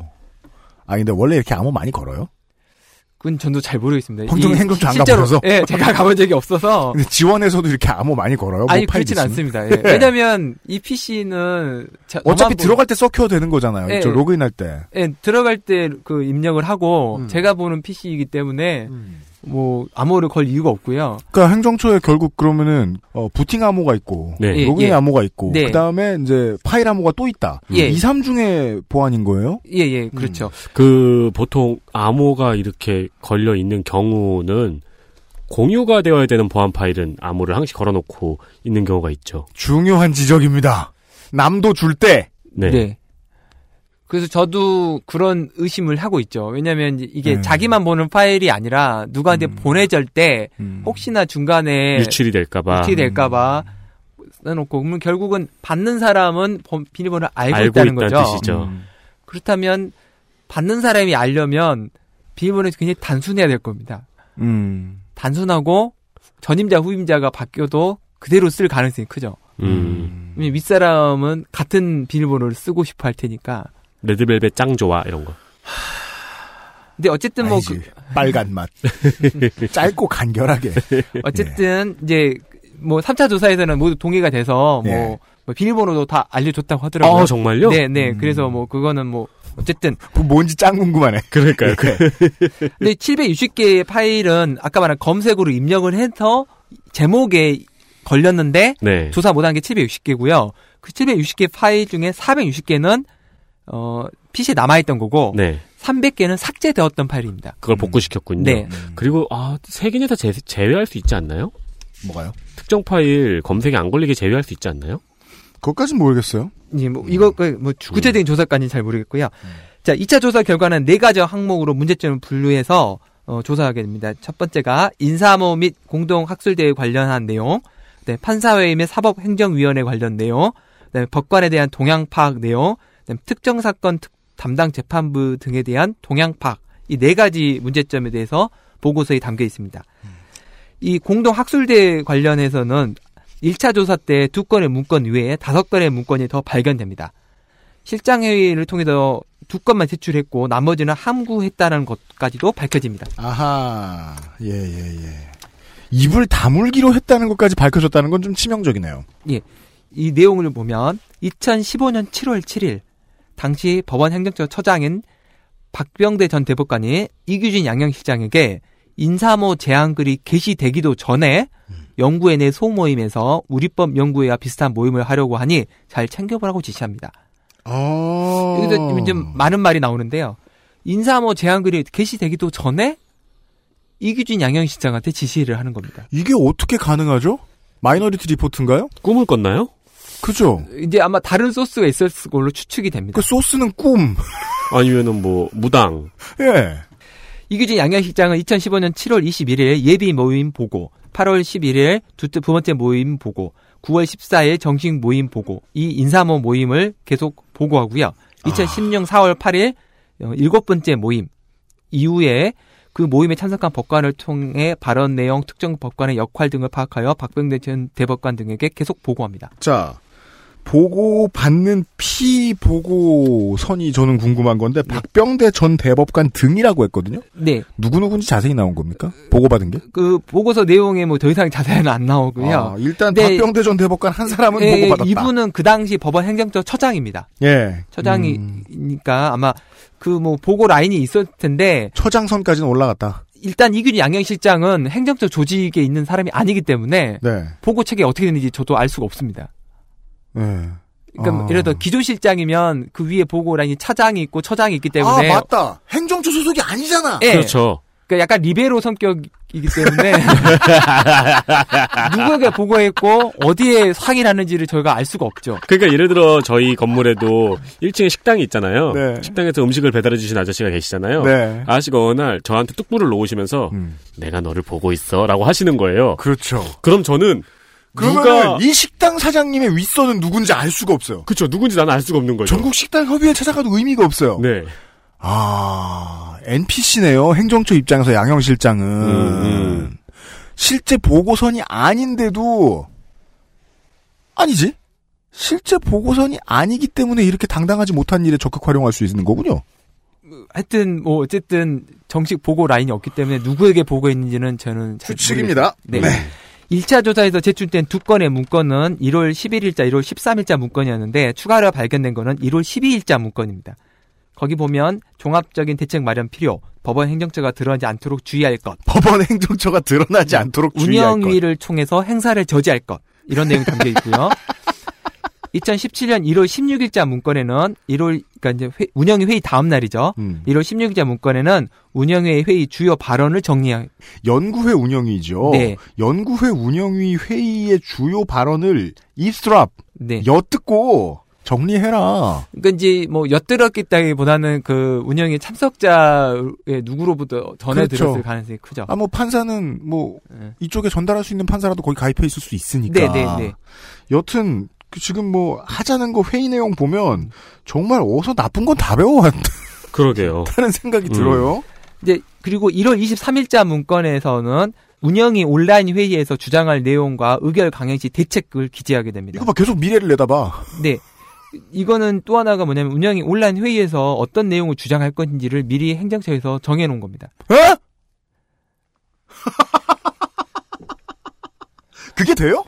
아 근데 원래 이렇게 암호 많이 걸어요? 그건 전도 잘 모르겠습니다. 이- 행정처 안 가보셔서? 예, 제가 가본 적이 없어서. 근데 지원에서도 이렇게 암호 많이 걸어요? 아니 뭐 그렇진 있으면? 않습니다. 예. 왜냐하면 이 PC는 어차피 들어갈 때 써켜도 되는 거잖아요. 예. 로그인할 때. 예, 들어갈 때 그 입력을 하고 음. 제가 보는 PC이기 때문에 뭐 암호를 걸 이유가 없고요. 그러니까 행정처에 결국 그러면은 어, 부팅 암호가 있고 네. 예, 로그인 예. 암호가 있고 네. 그다음에 이제 파일 암호가 또 있다. 예. 2, 3 중에 보안인 거예요? 예, 예, 그렇죠. 그 보통 암호가 이렇게 걸려 있는 경우는 공유가 되어야 되는 보안 파일은 암호를 항시 걸어 놓고 있는 경우가 있죠. 중요한 지적입니다. 남도 줄 때. 네. 네. 그래서 저도 그런 의심을 하고 있죠. 왜냐하면 이게 음. 자기만 보는 파일이 아니라 누구한테 음. 보내줄 때 음. 혹시나 중간에 유출이 될까봐 유출이 될까봐 써놓고 그러면 결국은 받는 사람은 번- 비밀번호를 알고, 알고 있다는 거죠. 뜻이죠. 음. 그렇다면 받는 사람이 알려면 비밀번호가 굉장히 단순해야 될 겁니다. 음. 단순하고 전임자 후임자가 바뀌어도 그대로 쓸 가능성이 크죠. 음. 윗사람은 같은 비밀번호를 쓰고 싶어 할 테니까. 레드벨벳 짱 좋아 이런 거. 근데 어쨌든 뭐 아니지. 그- 빨간 맛. 짧고 간결하게. 어쨌든 이제 뭐 3차 조사에서는 모두 동의가 돼서 뭐, 예. 뭐 비밀번호도 다 알려줬다고 하더라고요. 아 정말요? 네, 네. 음. 그래서 뭐 그거는 뭐 어쨌든 그 뭔지 짱 궁금하네. 그러니까요. 네. 근데 760개의 파일은 아까 말한 검색으로 입력을 해서 제목에 걸렸는데 네. 조사 못한 게 760개고요. 그 760개 파일 중에 460개는 어 PC에 남아있던 거고 네. 300개는 삭제되었던 파일입니다. 그걸 복구시켰군요. 네. 그리고 아, 세 개는 다 제, 제외할 수 있지 않나요? 뭐가요? 특정 파일 검색이 안 걸리게 제외할 수 있지 않나요? 그것까진 모르겠어요. 이제 뭐 이거 그뭐 구체적인 조사까지는 잘 모르겠고요. 자, 2차 조사 결과는 네 가지 항목으로 문제점을 분류해서 어, 조사하게 됩니다. 첫 번째가 인사모 및 공동 학술대회 관련한 내용, 네, 판사회의 및 사법행정위원회 관련 내용, 네, 법관에 대한 동향 파악 내용, 네, 특정 사건 특- 담당 재판부 등에 대한 동향 파악 이 네 가지 문제점에 대해서 보고서에 담겨 있습니다. 이 공동 학술대 관련해서는 1차 조사 때 두 건의 문건 외에 다섯 건의 문건이 더 발견됩니다. 실장 회의를 통해서 두 건만 제출했고 나머지는 함구했다는 것까지도 밝혀집니다. 아하. 예, 예, 예. 입을 다물기로 했다는 것까지 밝혀졌다는 건 좀 치명적이네요. 이 내용을 보면 2015년 7월 7일 당시 법원 행정처 처장인 박병대 전 대법관이 이규진 양형실장에게 인사모 제안글이 게시되기도 전에 연구회 내 소모임에서 우리법 연구회와 비슷한 모임을 하려고 하니 잘 챙겨보라고 지시합니다. 어. 여기서 좀 많은 말이 나오는데요. 인사모 제안글이 게시되기도 전에 이규진 양형실장한테 지시를 하는 겁니다. 이게 어떻게 가능하죠? 마이너리티 리포트인가요? 꿈을 꿨나요? 그죠? 이제 아마 다른 소스가 있었을 걸로 추측이 됩니다. 그 소스는 꿈. 아니면은 뭐 무당. 예. 이규진 양양실장은 2015년 7월 21일 예비 모임 보고, 8월 11일 두, 두 번째 모임 보고, 9월 14일 정식 모임 보고, 이 인사모 모임을 계속 보고하고요. 2016년 4월 8일 어, 일곱 번째 모임 이후에 그 모임에 참석한 법관을 통해 발언 내용, 특정 법관의 역할 등을 파악하여 박병대 전 대법관 등에게 계속 보고합니다. 자, 보고 받는 피 보고 선이 저는 궁금한 건데 박병대 전 대법관 등이라고 했거든요. 네, 누구 누군지 자세히 나온 겁니까? 보고 받은 게? 그 보고서 내용에 뭐 더 이상 자세히는 안 나오고요. 아, 일단 네. 박병대 전 대법관 한 사람은 예, 보고 받았다. 이분은 그 당시 법원 행정처 처장입니다. 예. 음, 처장이니까 아마 그 뭐 보고 라인이 있었을 텐데 처장선까지는 올라갔다. 일단 이균 양형실장은 행정처 조직에 있는 사람이 아니기 때문에 네. 보고 책이 어떻게 되는지 저도 알 수가 없습니다. 네. 그러니까 아. 예를 들어 기조실장이면 그 위에 보고 라인이 차장이 있고 처장이 있기 때문에 아 맞다. 행정처 소속이 아니잖아. 예. 그렇죠. 그러니까 약간 리베로 성격이 이기 때문에 누구에게 보고했고 어디에 확인하는지를 저희가 알 수가 없죠. 그러니까 예를 들어 저희 건물에도 1층에 식당이 있잖아요. 네. 식당에서 음식을 배달해 주신 아저씨가 계시잖아요. 네. 아저씨가 어느 날 저한테 뚝불을 놓으시면서 음. 내가 너를 보고 있어라고 하시는 거예요. 그렇죠. 그럼 저는 그러면 이 식당 사장님의 윗선은 누군지 알 수가 없어요. 그쵸 누군지 나는 알 수가 없는 거죠. 전국 식당 협의회 찾아가도 의미가 없어요. 네. 아, NPC네요. 행정처 입장에서 양형 실장은 음, 실제 보고선이 아닌데도 아니지? 실제 보고선이 아니기 때문에 이렇게 당당하지 못한 일에 적극 활용할 수 있는 거군요. 하여튼 뭐 어쨌든 정식 보고 라인이 없기 때문에 누구에게 보고했는지는 저는 잘 추측입니다. 모르겠어요. 네. 1차 조사에서 제출된 두 건의 문건은 1월 11일자, 1월 13일자 문건이었는데 추가로 발견된 거는 1월 12일자 문건입니다. 거기 보면 종합적인 대책 마련 필요, 법원 행정처가 드러나지 않도록 주의할 것, 법원 행정처가 드러나지 않도록 주의할 것. 운영위를 통해서 행사를 저지할 것 이런 내용이 담겨 있고요. 2017년 1월 16일자 문건에는 1월 그러니까 이제 회- 운영위 회의 다음 날이죠. 음. 1월 16일자 문건에는 운영회 회의 주요 발언을 정리한 연구회 운영위죠. 네. 연구회 운영위 회의의 주요 발언을 이스트랍 네. 엿듣고 정리해라. 그러니까 이제 뭐 엿들었겠다기보다는 그 운영회 참석자의 누구로부터 전해 그렇죠. 가능성이 크죠. 아 뭐 판사는 뭐 네. 이쪽에 전달할 수 있는 판사라도 거기 가입해 있을 수 있으니까. 네, 네, 네. 여튼 그 지금 뭐 하자는 거 회의 내용 보면 정말 어서 나쁜 건 다 배워왔다는 그러게요. 생각이 음. 들어요. 이제 그리고 1월 23일자 문건에서는 운영이 온라인 회의에서 주장할 내용과 의결 강행 시 대책을 기재하게 됩니다. 이거 봐 계속 미래를 내다봐. 네. 이거는 또 하나가 뭐냐면 운영이 온라인 회의에서 어떤 내용을 주장할 건지를 미리 행정처에서 정해놓은 겁니다. 에? 그게 돼요?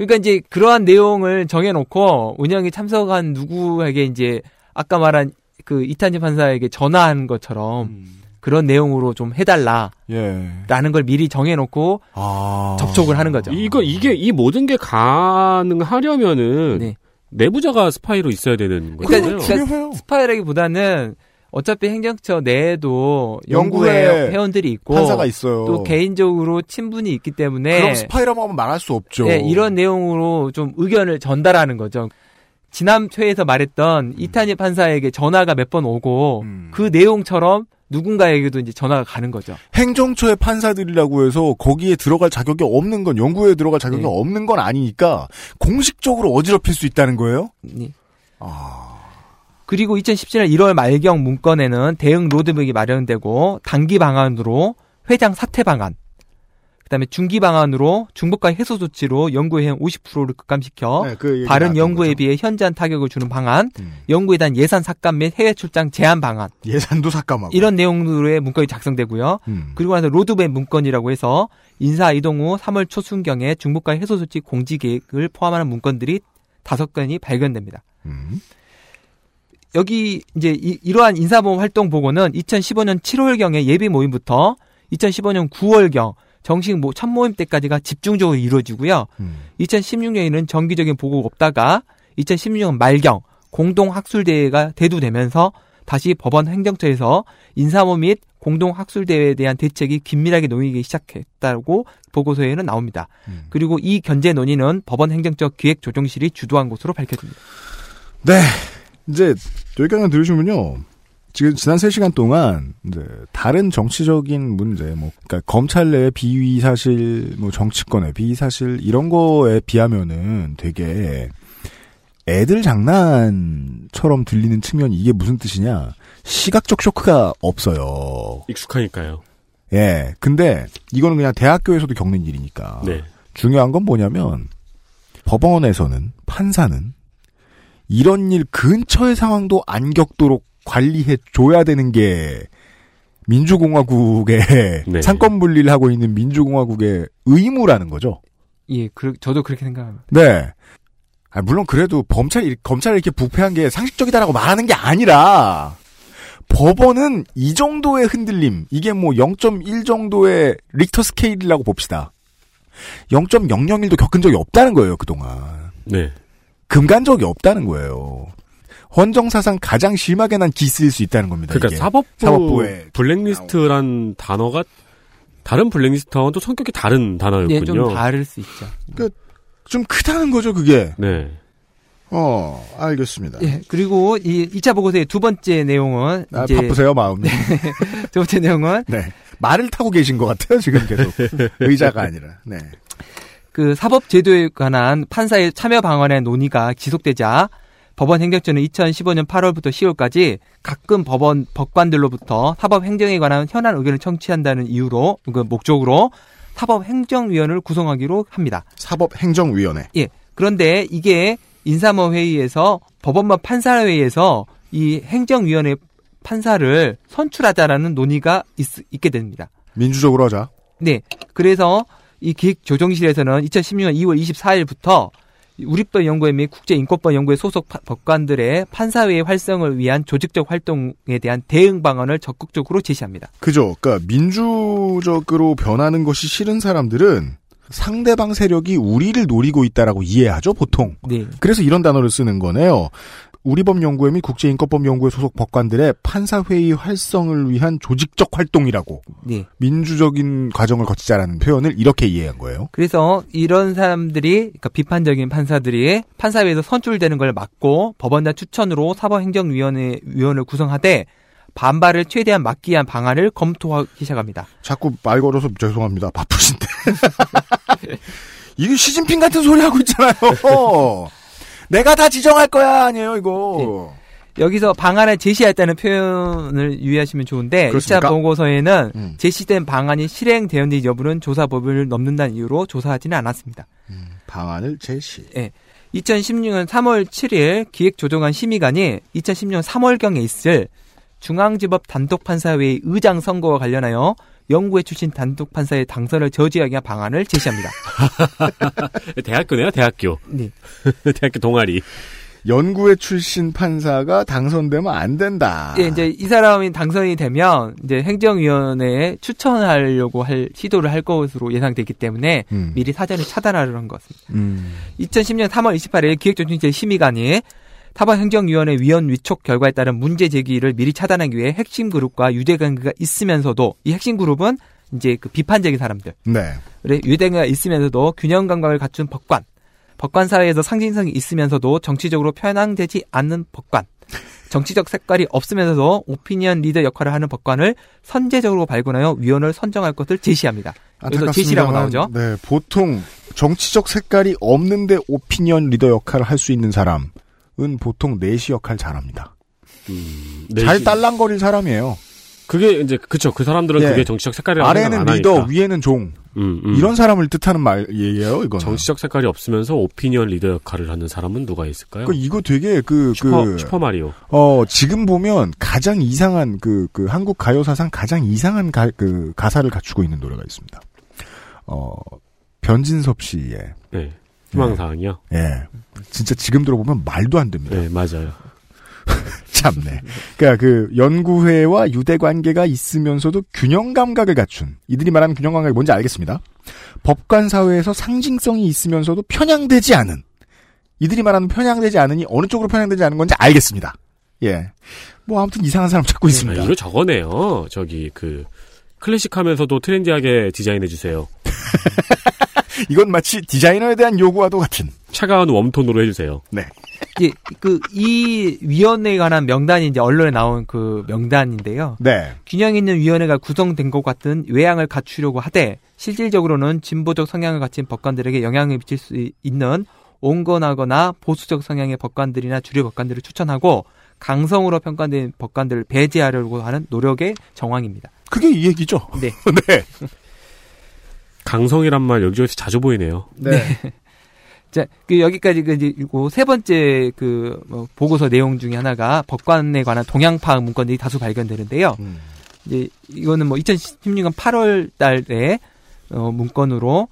그러니까 이제 그러한 내용을 정해놓고 운영이 참석한 누구에게 이제 아까 말한 그 이탄희 판사에게 전화한 것처럼 그런 내용으로 좀 해달라라는 예. 걸 미리 정해놓고 아. 접촉을 하는 거죠. 이거 이게 이 모든 게 가능하려면은 네. 내부자가 스파이로 있어야 되는 그러니까- 거잖아요. 그러니까 중요해요. 스파이라기보다는 어차피 행정처 내에도 연구회 회원들이 있고 판사가 있어요. 또 개인적으로 친분이 있기 때문에 그럼 스파이라고 하면 말할 수 없죠. 네, 이런 내용으로 좀 의견을 전달하는 거죠. 지난 회에서 말했던 이탄희 판사에게 전화가 몇 번 오고 음. 그 내용처럼 누군가에게도 이제 전화가 가는 거죠. 행정처의 판사들이라고 해서 거기에 들어갈 자격이 없는 건 연구회에 들어갈 자격이 네. 없는 건 아니니까 공식적으로 어지럽힐 수 있다는 거예요? 네. 아. 그리고 2017년 1월 말경 문건에는 대응 로드맵이 마련되고 단기 방안으로 회장 사퇴 방안, 그다음에 중기 방안으로 중복 가입 해소 조치로 연구회 회원 50%를 급감시켜 네, 그 다른 연구회에 거죠. 비해 현저한 타격을 주는 방안, 음. 연구회에 대한 예산 삭감 및 해외 출장 제한 방안 예산도 삭감하고. 이런 내용들의 문건이 작성되고요. 음. 그리고 나서 로드맵 문건이라고 해서 인사 이동 후 3월 초순경에 중복과 해소 조치 공지 계획을 포함하는 문건들이 다섯 건이 발견됩니다. 음. 여기 이제 이, 러한 인사보험 활동 보고는 2015년 7월경에 예비 모임부터 2015년 9월경 정식 모, 첫 모임 때까지가 집중적으로 이루어지고요. 음. 2016년에는 정기적인 보고가 없다가 2016년 말경 공동 학술 대회가 대두되면서 다시 법원 행정처에서 인사모 및 공동 학술 대회에 대한 대책이 긴밀하게 논의기 시작했다고 보고서에는 나옵니다. 음. 그리고 이 견제 논의는 법원 행정처 기획조정실이 주도한 것으로 밝혀집니다. 네. 이제 여기까지 들으시면요. 지금 지난 3시간 동안 이제 다른 정치적인 문제 뭐 그러니까 검찰 내 비위 사실 뭐 정치권의 비위 사실 이런 거에 비하면은 되게 애들 장난처럼 들리는 측면이 이게 무슨 뜻이냐? 시각적 쇼크가 없어요. 익숙하니까요. 예. 근데 이거는 그냥 대학교에서도 겪는 일이니까. 네. 중요한 건 뭐냐면 법원에서는 판사는 이런 일 근처의 상황도 안 겪도록 관리해 줘야 되는 게 민주공화국의 네. 상권 분리를 하고 있는 민주공화국의 의무라는 거죠. 예, 그, 저도 그렇게 생각합니다. 네. 아, 물론 그래도 범찰이 검찰이 이렇게 부패한 게 상식적이다라고 말하는 게 아니라 법원은 이 정도의 흔들림 이게 뭐 0.1 정도의 리히터 스케일이라고 봅시다. 0.001도 겪은 적이 없다는 거예요 그동안. 네. 금간 적이 없다는 거예요. 헌정사상 가장 심하게 난 기스일 수 있다는 겁니다. 그러니까 이게. 사법부 사법부에 블랙리스트란 단어가 다른 블랙리스트와는 또 성격이 다른 단어였군요. 예, 좀 다를 수 있죠. 좀 크다는 거죠, 그게. 네. 어, 알겠습니다. 예, 그리고 이 2차 보고서의 두 번째 내용은 아, 이제 바쁘세요, 마음이. 두 번째 내용은 네. 말을 타고 계신 것 같아요, 지금 계속. 의자가 아니라. 네. 그 사법 제도에 관한 판사의 참여 방안의 논의가 지속되자 법원 행정처는 2015년 8월부터 10월까지 가끔 법원 법관들로부터 사법 행정에 관한 현안 의견을 청취한다는 이유로 그 목적으로 사법 행정위원회를 구성하기로 합니다. 사법 행정위원회. 예. 그런데 이게 인사모 회의에서 법원만 판사회의에서 이 행정위원회 판사를 선출하자라는 논의가 있, 있게 됩니다. 민주적으로 하자. 네. 그래서 이 기획조정실에서는 2016년 2월 24일부터 우리법 연구회 및 국제인권법 연구회 소속 파- 법관들의 판사회의 활성을 위한 조직적 활동에 대한 대응 방안을 적극적으로 제시합니다. 그죠. 그러니까 민주적으로 변하는 것이 싫은 사람들은 상대방 세력이 우리를 노리고 있다라고 이해하죠, 보통. 네. 그래서 이런 단어를 쓰는 거네요. 우리법 연구회 및 국제인권법 연구회 소속 법관들의 판사회의 활성을 위한 조직적 활동이라고 네. 민주적인 과정을 거치자라는 표현을 이렇게 이해한 거예요. 그래서 이런 사람들이 그러니까 비판적인 판사들이 판사회에서 선출되는 걸 막고 법원장 추천으로 사법행정위원회 위원을 구성하되 반발을 최대한 막기 위한 방안을 검토하기 시작합니다. 자꾸 말 걸어서 죄송합니다. 바쁘신데. 이게 시진핑 같은 소리 하고 있잖아요. 내가 다 지정할 거야 아니에요 이거. 여기서 방안을 제시했다는 표현을 유의하시면 좋은데 그렇습니까? 2차 보고서에는 음. 제시된 방안이 실행되었는지 여부는 조사 법을 넘는다는 이유로 조사하지는 않았습니다. 방안을 제시. 2016년 3월 7일 기획조정안 심의관이 2010년 3월경에 있을 중앙지법 단독판사회의 의장 선거와 관련하여 연구회 출신 단독 판사의 당선을 저지하기 위한 방안을 제시합니다. 대학교네요, 대학교. 네. 대학교 동아리. 연구회 출신 판사가 당선되면 안 된다. 예, 이제 이 사람이 당선이 되면 이제 행정위원회에 추천하려고 할 시도를 할 것으로 예상되기 때문에 음. 미리 사전에 차단하려는 것 같습니다. 음. 2010년 3월 28일 기획조정실 심의관이 타법행정위원회 위원 위촉 결과에 따른 문제 제기를 미리 차단하기 위해 핵심 그룹과 유대 관계가 있으면서도 이 핵심 그룹은 이제 그 비판적인 사람들, 네. 그래 유대가 있으면서도 균형 감각을 갖춘 법관, 법관 사회에서 상징성이 있으면서도 정치적으로 편향되지 않는 법관, 정치적 색깔이 없으면서도 오피니언 리더 역할을 하는 법관을 선제적으로 발굴하여 위원을 선정할 것을 제시합니다. 여기서 제시라고 나오죠. 네, 보통 정치적 색깔이 없는데 오피니언 리더 역할을 할 수 있는 사람 은 보통 내시 역할 잘합니다. 음, 잘 내시- 딸랑거릴 사람이에요. 그게 이제 그쵸. 그 사람들은 예. 그게 정치적 색깔이라고 아래는 리더, 하니까. 위에는 종. 음, 음. 이런 사람을 뜻하는 말이에요, 이거는. 정치적 색깔이 없으면서 오피니언 리더 역할을 하는 사람은 누가 있을까요? 그 이거 되게 그, 슈퍼, 그, 슈퍼 마리오. 어, 지금 보면 가장 이상한 그, 그 한국 가요 사상 가장 이상한 가, 그 가사를 갖추고 있는 노래가 있습니다. 어, 변진섭 씨의, 네. 희망사항이요. 예. 진짜 지금 들어보면 말도 안 됩니다. 네, 맞아요. 참네. 그러니까 그 연구회와 유대 관계가 있으면서도 균형 감각을 갖춘 이들이 말하는 균형 감각이 뭔지 알겠습니다. 법관 사회에서 상징성이 있으면서도 편향되지 않은 이들이 말하는 편향되지 않으니 어느 쪽으로 편향되지 않은 건지 알겠습니다. 예. 뭐 아무튼 이상한 사람 찾고 아, 있습니다. 이거 저거네요. 저기 그 클래식하면서도 트렌디하게 디자인해 주세요. 이건 마치 디자이너에 대한 요구와도 같은. 차가운 웜톤으로 해주세요. 네. 이제 그이 위원회에 관한 명단이 이제 언론에 나온 그 명단인데요. 네. 균형 있는 위원회가 구성된 것 같은 외양을 갖추려고 하되 실질적으로는 진보적 성향을 가진 법관들에게 영향을 미칠 수 있는 온건하거나 보수적 성향의 법관들이나 주류 법관들을 추천하고 강성으로 평가된 법관들을 배제하려고 하는 노력의 정황입니다. 그게 이 얘기죠. 네. 네. 강성이란 말 여기저기서 자주 보이네요. 네. 자, 그 여기까지 그 이제 그리고 세 번째 그 뭐, 보고서 내용 중에 하나가 법관에 관한 동향 파악 문건들이 다수 발견되는데요. 음. 이제 이거는 뭐 2016년 8월 달에 어, 문건으로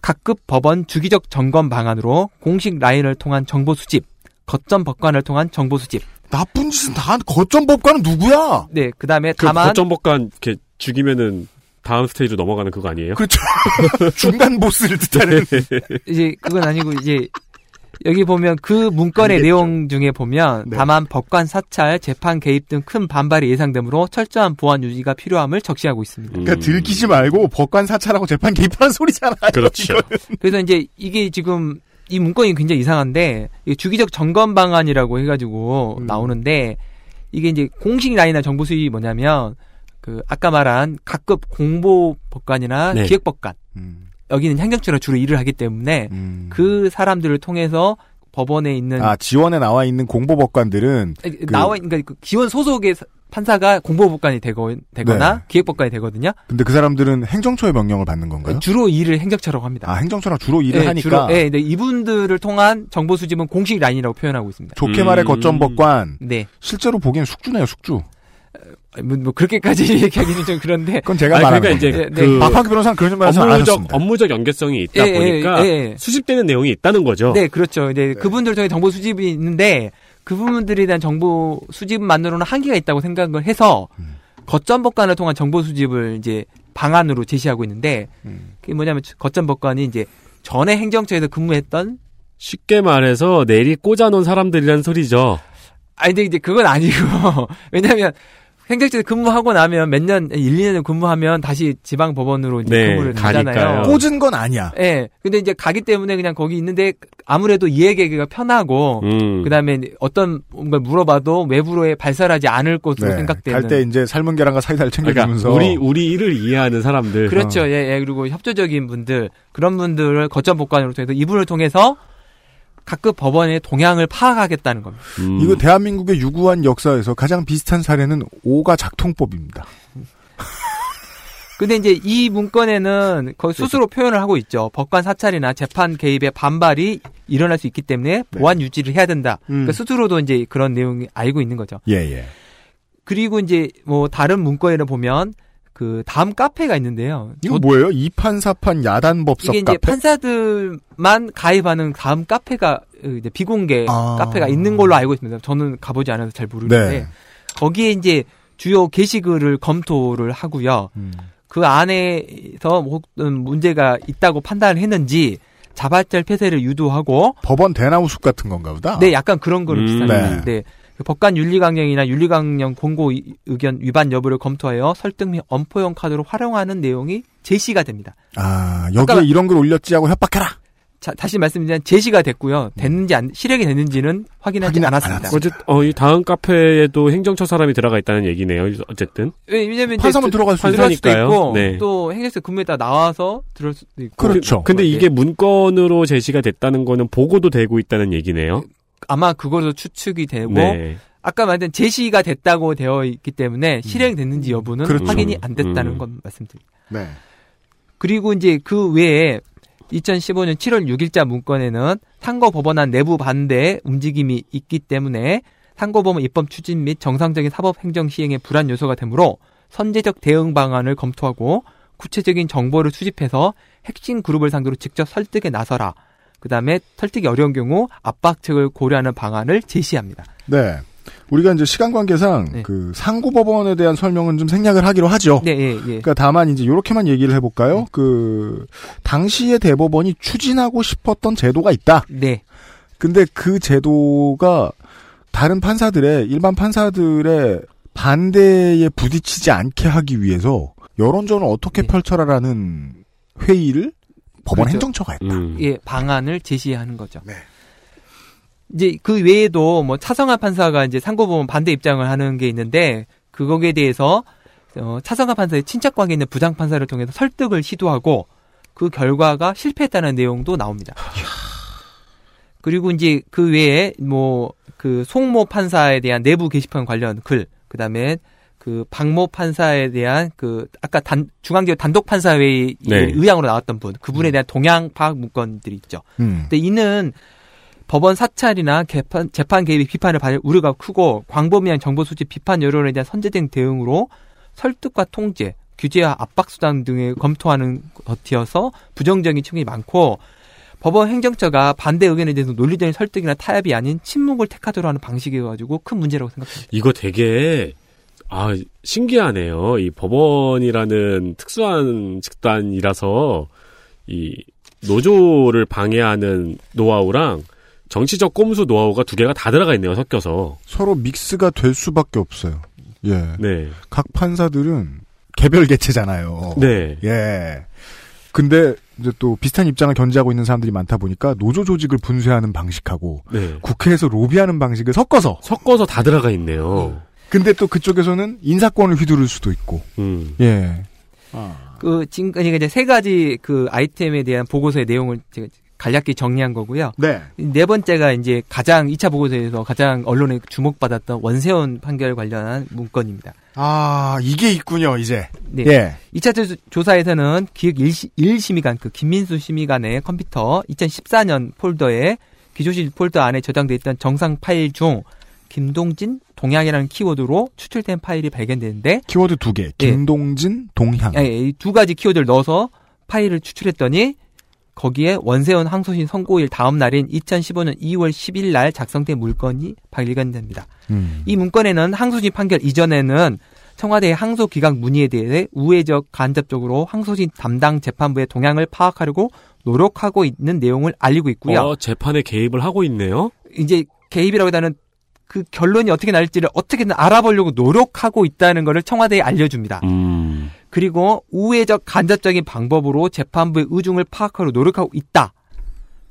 각급 법원 주기적 점검 방안으로 공식 라인을 통한 정보 수집, 거점 법관을 통한 정보 수집. 나쁜 짓은 다한 거점 법관은 누구야? 네, 그다음에 그 다만 거점 법관 이렇게 죽이면은 다음 스테이지로 넘어가는 그거 아니에요? 그렇죠. 중간 보스를 뜻하는. 이제 그건 아니고 이제 여기 보면 그 문건의 알겠죠. 내용 중에 보면 네. 다만 법관 사찰, 재판 개입 등 큰 반발이 예상되므로 철저한 보안 유지가 필요함을 적시하고 있습니다. 음. 그러니까 들키지 말고 법관 사찰하고 재판 개입하는 소리잖아요. 그렇죠. 그래서 이제 이게 지금 이 문건이 굉장히 이상한데 주기적 점검 방안이라고 해가지고 음. 나오는데 이게 이제 공식 라인이나 정보 수입이 뭐냐면 그 아까 말한 각급 공보 법관이나 네. 기획 법관 음, 여기는 행정처로 주로 일을 하기 때문에 음. 그 사람들을 통해서 법원에 있는 아 지원에 나와 있는 공보법관들은 아니, 나와 그러니까 그 기원 소속의 사- 판사가 공보법관이 되거, 되거나 네. 기획법관이 되거든요. 근데 그 사람들은 행정처의 명령을 받는 건가요? 주로 일을 행정처라고 합니다. 아 행정처랑 주로 일을 네, 하니까 주로, 네, 네, 이분들을 통한 정보 수집은 공식 라인이라고 표현하고 있습니다. 좋게 말해 음. 거점 법관 네. 실제로 보기엔 숙주네요 숙주. 뭐, 뭐 그렇게까지 얘기하기는 좀 그런데 그건 제가 말한 그러니까 이제 건데. 네, 그 박한규 변호사는 그런 말씀 안 업무적 하셨습니다. 업무적 연계성이 있다 예, 예, 보니까 예, 예. 수집되는 내용이 있다는 거죠. 네, 그렇죠. 이제 그분들 통해 정보 수집이 있는데 그분들에 대한 정보 수집만으로는 한계가 있다고 생각을 해서 음. 거점 법관을 통한 정보 수집을 이제 방안으로 제시하고 있는데 음. 그게 뭐냐면 거점 법관이 이제 전에 행정처에서 근무했던 쉽게 말해서 내리 꽂아놓은 사람들이란 소리죠. 아니 근데 이제 그건 아니고 왜냐하면 행정처에 근무하고 나면 몇 년, 1, 2년 근무하면 다시 지방 법원으로 이제 네, 근무를. 가잖아요. 꽂은 건 아니야. 예. 근데 이제 가기 때문에 그냥 거기 있는데 아무래도 이해계기가 편하고 음. 그다음에 어떤 뭔가 물어봐도 외부로에 발설하지 않을 것으로 생각되는 갈 때 이제 삶은 계란과 사이다를 그러니까 챙겨주면서 우리 우리 일을 이해하는 사람들. 그렇죠. 예, 예. 그리고 협조적인 분들 그런 분들을 거점 복관으로 통해서 이분을 통해서 각급 법원의 동향을 파악하겠다는 겁니다. 음. 이거 대한민국의 유구한 역사에서 가장 비슷한 사례는 오가 작통법입니다. 근데 이제 이 문건에는 거의 스스로 표현을 하고 있죠. 법관 사찰이나 재판 개입에 반발이 일어날 수 있기 때문에 보안 유지를 해야 된다. 음. 그러니까 스스로도 이제 그런 내용이 알고 있는 거죠. 예, 예. 그리고 이제 뭐 다른 문건에는 보면 그 다음 카페가 있는데요. 이거 저- 뭐예요? 이판사판 야단 법석 이게 이제 카페? 판사들만 가입하는 다음 카페가 이제 비공개 아. 카페가 있는 걸로 알고 있습니다. 저는 가보지 않아서 잘 모르는데 네. 거기에 이제 주요 게시글을 검토를 하고요. 음. 그 안에서 혹은 문제가 있다고 판단을 했는지 자발적 폐쇄를 유도하고 법원 대나무 숲 같은 건가 보다. 네 약간 그런 거로 음. 비슷합니다. 네. 네. 그 법관 윤리강령이나 윤리강령 공고 이- 의견 위반 여부를 검토하여 설득 및 엄포용 카드로 활용하는 내용이 제시가 됩니다. 아, 여기에 이런 글 올렸지 하고 협박해라. 자, 다시 말씀드리면 제시가 됐고요. 됐는지 안, 실행이 됐는지는 확인하지 않았습니다. 어쨌 어, 이 다음 카페에도 행정처 사람이 들어가 있다는 얘기네요. 어쨌든. 왜- 왜냐면 판사만 그- 들어갈 수 들어갈 수도 판사니까요. 있고 네. 또 행정처 근무했다 나와서 들을 수도 있고 그렇죠. 근데 네. 이게 문건으로 제시가 됐다는 거는 보고도 되고 있다는 얘기네요. 아마 그걸로 추측이 되고 네. 아까 말한 제시가 됐다고 되어 있기 때문에 실행됐는지 여부는 그렇죠. 확인이 안 됐다는 음. 건 말씀드립니다. 네. 그리고 이제 그 외에 2015년 7월 6일자 문건에는 상고법원안 내부 반대 움직임이 있기 때문에 상고법원 입법 추진 및 정상적인 사법 행정 시행의 불안 요소가 되므로 선제적 대응 방안을 검토하고 구체적인 정보를 수집해서 핵심 그룹을 상대로 직접 설득에 나서라. 그 다음에 설득이 어려운 경우 압박책을 고려하는 방안을 제시합니다. 네. 우리가 이제 시간 관계상 네. 그 상고 법원에 대한 설명은 좀 생략을 하기로 하죠. 네, 예, 예. 그러니까 다만 이제 이렇게만 얘기를 해볼까요? 그 당시의 대법원이 추진하고 싶었던 제도가 있다. 네. 근데 그 제도가 다른 판사들의 일반 판사들의 반대에 부딪히지 않게 하기 위해서 여론전을 어떻게 네. 펼쳐라라는 회의를 법원 그렇죠. 행정처가 했다. 음. 예, 방안을 제시하는 거죠. 네. 이제 그 외에도 뭐 차성화 판사가 이제 상고법원 반대 입장을 하는 게 있는데 그거에 대해서 어, 차성화 판사의 친척 관계 있는 부장 판사를 통해서 설득을 시도하고 그 결과가 실패했다는 내용도 나옵니다. 그리고 이제 그 외에 뭐 그 송모 판사에 대한 내부 게시판 관련 글, 그 다음에 그 박모 판사에 대한 그 아까 단 중앙지법 단독 판사회의 네. 의향으로 나왔던 분, 그분에 대한 동향 파악 문건들이 있죠. 음. 근데 이는 법원 사찰이나 개판, 재판 개입 비판을 받을 우려가 크고 광범위한 정보 수집 비판 여론에 대한 선제된 대응으로 설득과 통제, 규제와 압박 수단 등을 검토하는 것이어서 부정적인 측면이 많고 법원 행정처가 반대 의견에 대해서 논리적인 설득이나 타협이 아닌 침묵을 택하도록 하는 방식이어가지고 큰 문제라고 생각합니다. 이거 되게 아 신기하네요. 이 법원이라는 특수한 집단이라서 이 노조를 방해하는 노하우랑 정치적 꼼수 노하우가 두 개가 다 들어가 있네요, 섞여서. 서로 믹스가 될 수밖에 없어요. 예. 네. 각 판사들은 개별 개체잖아요. 네. 예. 근데 이제 또 비슷한 입장을 견지하고 있는 사람들이 많다 보니까 노조 조직을 분쇄하는 방식하고 네. 국회에서 로비하는 방식을 섞어서 섞어서 다 들어가 있네요. 근데 또 그쪽에서는 인사권을 휘두를 수도 있고. 음. 예. 그 지금까지 이제 세 가지 그 아이템에 대한 보고서의 내용을 제가 간략히 정리한 거고요. 네. 네 번째가 이제 가장 2차 보고서에서 가장 언론에 주목받았던 원세훈 판결 관련한 문건입니다. 아, 이게 있군요, 이제. 네. 예. 2차 조사에서는 기획 1심의관, 그 김민수 심의관의 컴퓨터 2014년 폴더에 기조실 폴더 안에 저장돼 있던 정상 파일 중 김동진 동향이라는 키워드로 추출된 파일이 발견되는데 키워드 두 개. 김동진, 동향. 예, 이두 가지 키워드를 넣어서 파일을 추출했더니 거기에 원세훈 항소심 선고일 다음 날인 2015년 2월 10일 날 작성된 물건이 발견됩니다. 음. 이 문건에는 항소심 판결 이전에는 청와대의 항소 기각 문의에 대해 우회적 간접적으로 항소심 담당 재판부의 동향을 파악하려고 노력하고 있는 내용을 알리고 있고요. 어, 재판에 개입을 하고 있네요. 이제 개입이라기보다는 그 결론이 어떻게 날지를 어떻게든 알아보려고 노력하고 있다는 것을 청와대에 알려줍니다. 음. 그리고 우회적 간접적인 방법으로 재판부의 의중을 파악하려 노력하고 있다.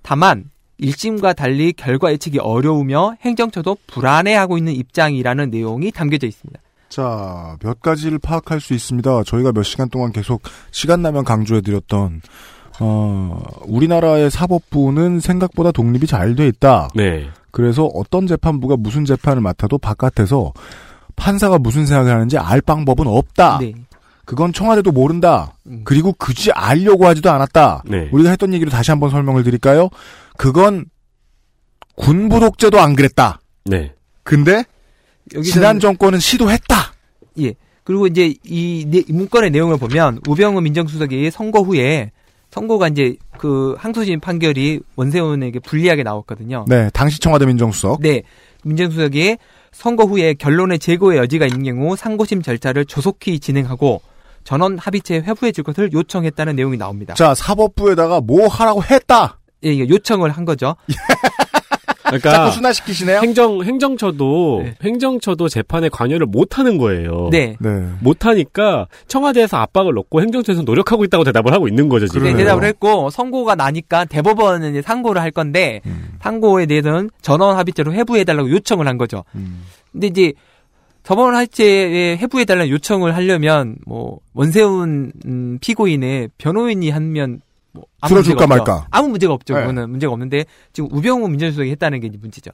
다만 1심과 달리 결과 예측이 어려우며 행정처도 불안해하고 있는 입장이라는 내용이 담겨져 있습니다. 자, 몇 가지를 파악할 수 있습니다. 저희가 몇 시간 동안 계속 시간 나면 강조해드렸던, 어, 우리나라의 사법부는 생각보다 독립이 잘 돼 있다. 네. 그래서 어떤 재판부가 무슨 재판을 맡아도 바깥에서 판사가 무슨 생각을 하는지 알 방법은 없다. 네. 그건 청와대도 모른다. 음. 그리고 굳이 알려고 하지도 않았다. 네. 우리가 했던 얘기를 다시 한번 설명을 드릴까요? 그건 군부 독재도 안 그랬다. 네. 근데 여기서는- 지난 정권은 시도했다. 예. 그리고 이제 이 문건의 내용을 보면 우병우 민정수석이 선거 후에 선거가 이제 그 항소심 판결이 원세훈에게 불리하게 나왔거든요. 네, 당시 청와대 민정수석. 네. 민정수석이 선거 후에 결론의 재고의 여지가 있는 경우 상고심 절차를 조속히 진행하고 전원 합의체 회부해 줄 것을 요청했다는 내용이 나옵니다. 자, 사법부에다가 뭐 하라고 했다. 예, 요청을 한 거죠. 그러니까 자꾸 순화시키시네요. 행정 행정처도 네. 행정처도 재판에 관여를 못 하는 거예요. 네. 네. 못 하니까 청와대에서 압박을 넣고 행정처에서 노력하고 있다고 대답을 하고 있는 거죠, 지금. 네. 대답을 했고 선고가 나니까 대법원은 이제 상고를 할 건데 음. 상고에 대해서는 전원 합의체로 회부해 달라고 요청을 한 거죠. 음. 근데 이제 전원 합의체에 회부해달라는 요청을 하려면 뭐 원세훈 음, 피고인의 변호인이 하면 뭐 아무 들어줄까. 말까? 아무 문제가 없죠. 네. 그거는 문제가 없는데 지금 우병우 민정수석이 했다는 게 문제죠.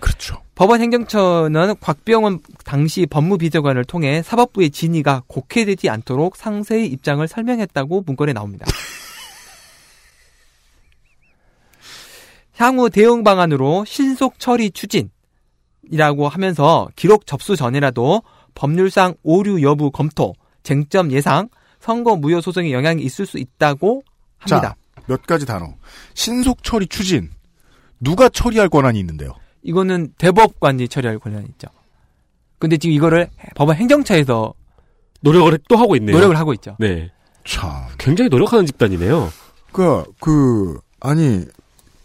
그렇죠. 법원 행정처는 곽병원 당시 법무비서관을 통해 사법부의 진위가 곡해되지 않도록 상세히 입장을 설명했다고 문건에 나옵니다. 향후 대응 방안으로 신속 처리 추진이라고 하면서 기록 접수 전이라도 법률상 오류 여부 검토, 쟁점 예상, 선거 무효 소송에 영향이 있을 수 있다고 합니다. 자, 몇 가지 단어. 신속 처리 추진. 누가 처리할 권한이 있는데요? 이거는 대법관이 처리할 권한이 있죠. 근데 지금 이거를 법원 행정처에서 노력을 또 하고 있네요. 노력을 하고 있죠. 네. 참. 굉장히 노력하는 집단이네요. 그, 그, 아니,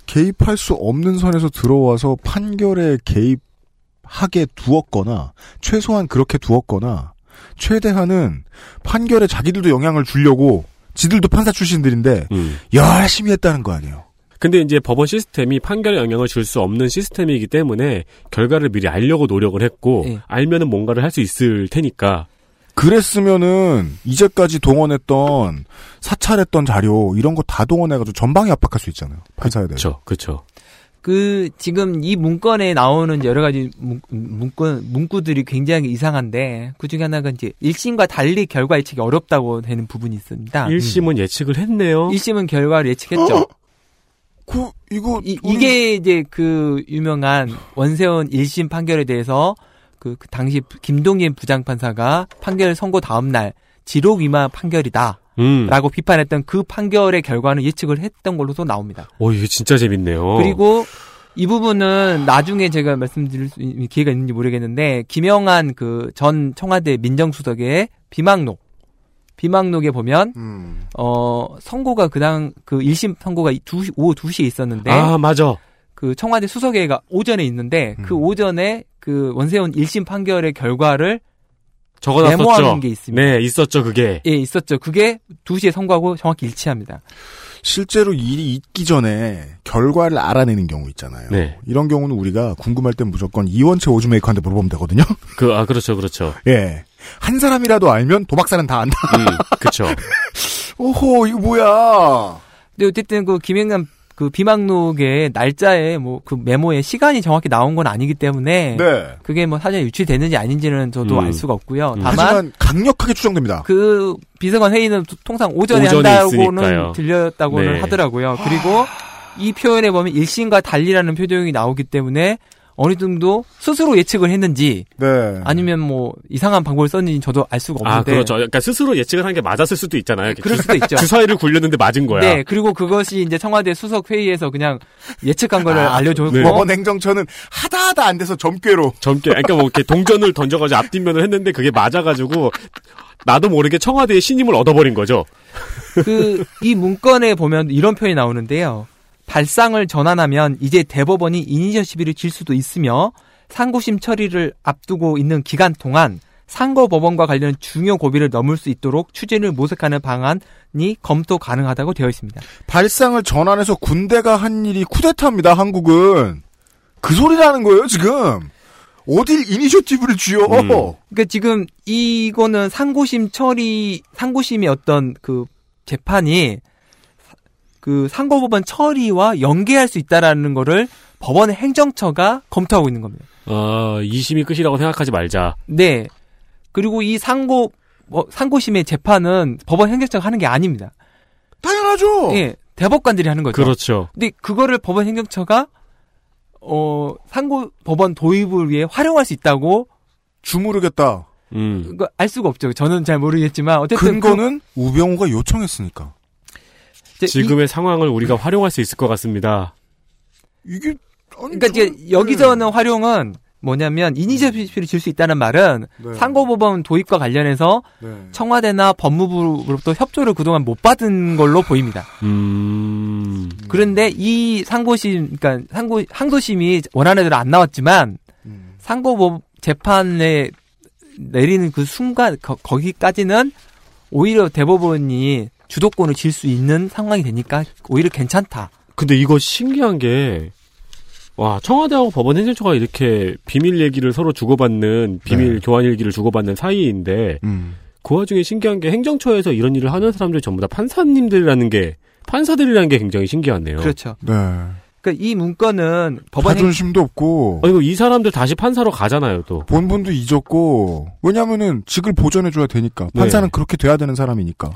개입할 수 없는 선에서 들어와서 판결에 개입하게 두었거나, 최소한 그렇게 두었거나, 최대한은 판결에 자기들도 영향을 주려고, 지들도 판사 출신들인데, 음. 열심히 했다는 거 아니에요. 근데 이제 법원 시스템이 판결에 영향을 줄 수 없는 시스템이기 때문에 결과를 미리 알려고 노력을 했고 예. 알면은 뭔가를 할 수 있을 테니까 그랬으면은, 이제까지 동원했던, 사찰했던 자료, 이런 거 다 동원해가지고 전방에 압박할 수 있잖아요. 판사에 대해서. 그렇죠, 그 지금 이 문건에 나오는 여러 가지 문, 문구 문구들이 굉장히 이상한데 그 중에 하나가 이제 1심과 달리 결과 예측이 어렵다고 되는 부분이 있습니다. 1심은 예측을 했네요. 1심은 결과를 예측했죠. 어? 그, 이거, 이, 우리- 이게 이제 그 유명한 원세훈 1심 판결에 대해서 그, 그 당시 김동인 부장판사가 판결 선고 다음 날 지록 위반 판결이다. 음. 라고 비판했던 그 판결의 결과는 예측을 했던 걸로도 나옵니다. 오, 이게 진짜 재밌네요. 그리고 이 부분은 나중에 제가 말씀드릴 수 있는 기회가 있는지 모르겠는데 김영한 그 전 청와대 민정수석의 비망록 비망록에 보면 음. 어 선고가 그당 그 1심 선고가 2시 오후 2시에 있었는데 아, 맞아. 그 청와대 수석회의가 오전에 있는데 그 음. 오전에 그 원세훈 1심 판결의 결과를 적어놨었죠. 메모하는 게 있습니다. 네, 있었죠, 그게. 예, 있었죠. 그게 2시에 선고하고 정확히 일치합니다. 실제로 일이 있기 전에 결과를 알아내는 경우 있잖아요. 네. 이런 경우는 우리가 궁금할 땐 무조건 이원채 오즈메이커한테 물어보면 되거든요. 그, 아, 그렇죠, 그렇죠. 예. 한 사람이라도 알면 도박사는 다 안다. 음, 그쵸. 오호, 이거 뭐야. 근데 어쨌든 그 김영남 그 비망록의 날짜에 뭐 그 메모에 시간이 정확히 나온 건 아니기 때문에 네. 그게 뭐 사전에 유출됐는지 아닌지는 저도 음. 알 수가 없고요. 음. 다만 하지만 강력하게 추정됩니다. 그 비서관 회의는 또- 통상 오전에, 오전에 한다고는 있으니까요. 들렸다고는 네. 하더라고요. 그리고 이 표현에 보면 일신과 달리라는 표정이 나오기 때문에 어느 정도 스스로 예측을 했는지 네. 아니면 뭐 이상한 방법을 썼는지 저도 알 수가 아, 없는데 그렇죠. 그러니까 스스로 예측을 한 게 맞았을 수도 있잖아요. 그럴 수도 있죠. 주사위를 굴렸는데 맞은 거야. 네, 그리고 그것이 이제 청와대 수석 회의에서 그냥 예측한 거를 아, 알려줬고 네. 법원 행정처는 하다 하다 안 돼서 점괘로. 젊게, 그러니까 뭐 이렇게 동전을 던져가지고 앞뒷면을 했는데 그게 맞아가지고 나도 모르게 청와대의 신임을 얻어버린 거죠. 그 이 문건에 보면 이런 표현이 나오는데요. 발상을 전환하면 이제 대법원이 이니셔티브를 질 수도 있으며 상고심 처리를 앞두고 있는 기간 동안 상고법원과 관련 중요 고비를 넘을 수 있도록 추진을 모색하는 방안이 검토 가능하다고 되어 있습니다. 발상을 전환해서 군대가 한 일이 쿠데타입니다, 한국은. 그 소리라는 거예요, 지금. 어딜 이니셔티브를 쥐어. 음. 그러니까 지금 이거는 상고심 처리 상고심의 어떤 그 재판이 그 상고법원 처리와 연계할 수 있다라는 거를 법원 행정처가 검토하고 있는 겁니다. 어, 이심이 끝이라고 생각하지 말자. 네. 그리고 이 상고 뭐, 상고심의 재판은 법원 행정처가 하는 게 아닙니다. 당연하죠. 예. 대법관들이 하는 거죠. 그렇죠. 근데 그거를 법원 행정처가 어 상고 법원 도입을 위해 활용할 수 있다고 주무르겠다. 음. 그거 알 수가 없죠. 저는 잘 모르겠지만 어쨌든 그- 근거는 우병우가 요청했으니까. 이제 이- 지금의 상황을 우리가 활용할 수 있을 것 같습니다. 이게 아니, 그러니까 이제 저- 여기서는 네. 활용은 뭐냐면 이니셔티브를 줄수 있다는 말은 네. 상고법원 도입과 관련해서 네. 청와대나 법무부로부터 협조를 그동안 못 받은 걸로 보입니다. 음. 그런데 이 상고심, 그러니까 상고 항소심이 원하는 대로 안 나왔지만 음. 상고법 재판에 내리는 그 순간 거, 거기까지는 오히려 대법원이 주도권을 질 수 있는 상황이 되니까 오히려 괜찮다. 근데 이거 신기한 게, 와, 청와대하고 법원 행정처가 이렇게 비밀 얘기를 서로 주고받는, 비밀 네. 교환 일기를 주고받는 사이인데, 음. 그 와중에 신기한 게 행정처에서 이런 일을 하는 사람들이 전부 다 판사님들이라는 게, 판사들이라는 게 굉장히 신기하네요. 그렇죠. 네. 그러니까 이 문건은 법원 행, 자존심도 없고 아이고, 이 사람들 다시 판사로 가잖아요, 또. 본분도 잊었고 왜냐면은 직을 보존해줘야 되니까 네. 판사는 그렇게 돼야 되는 사람이니까.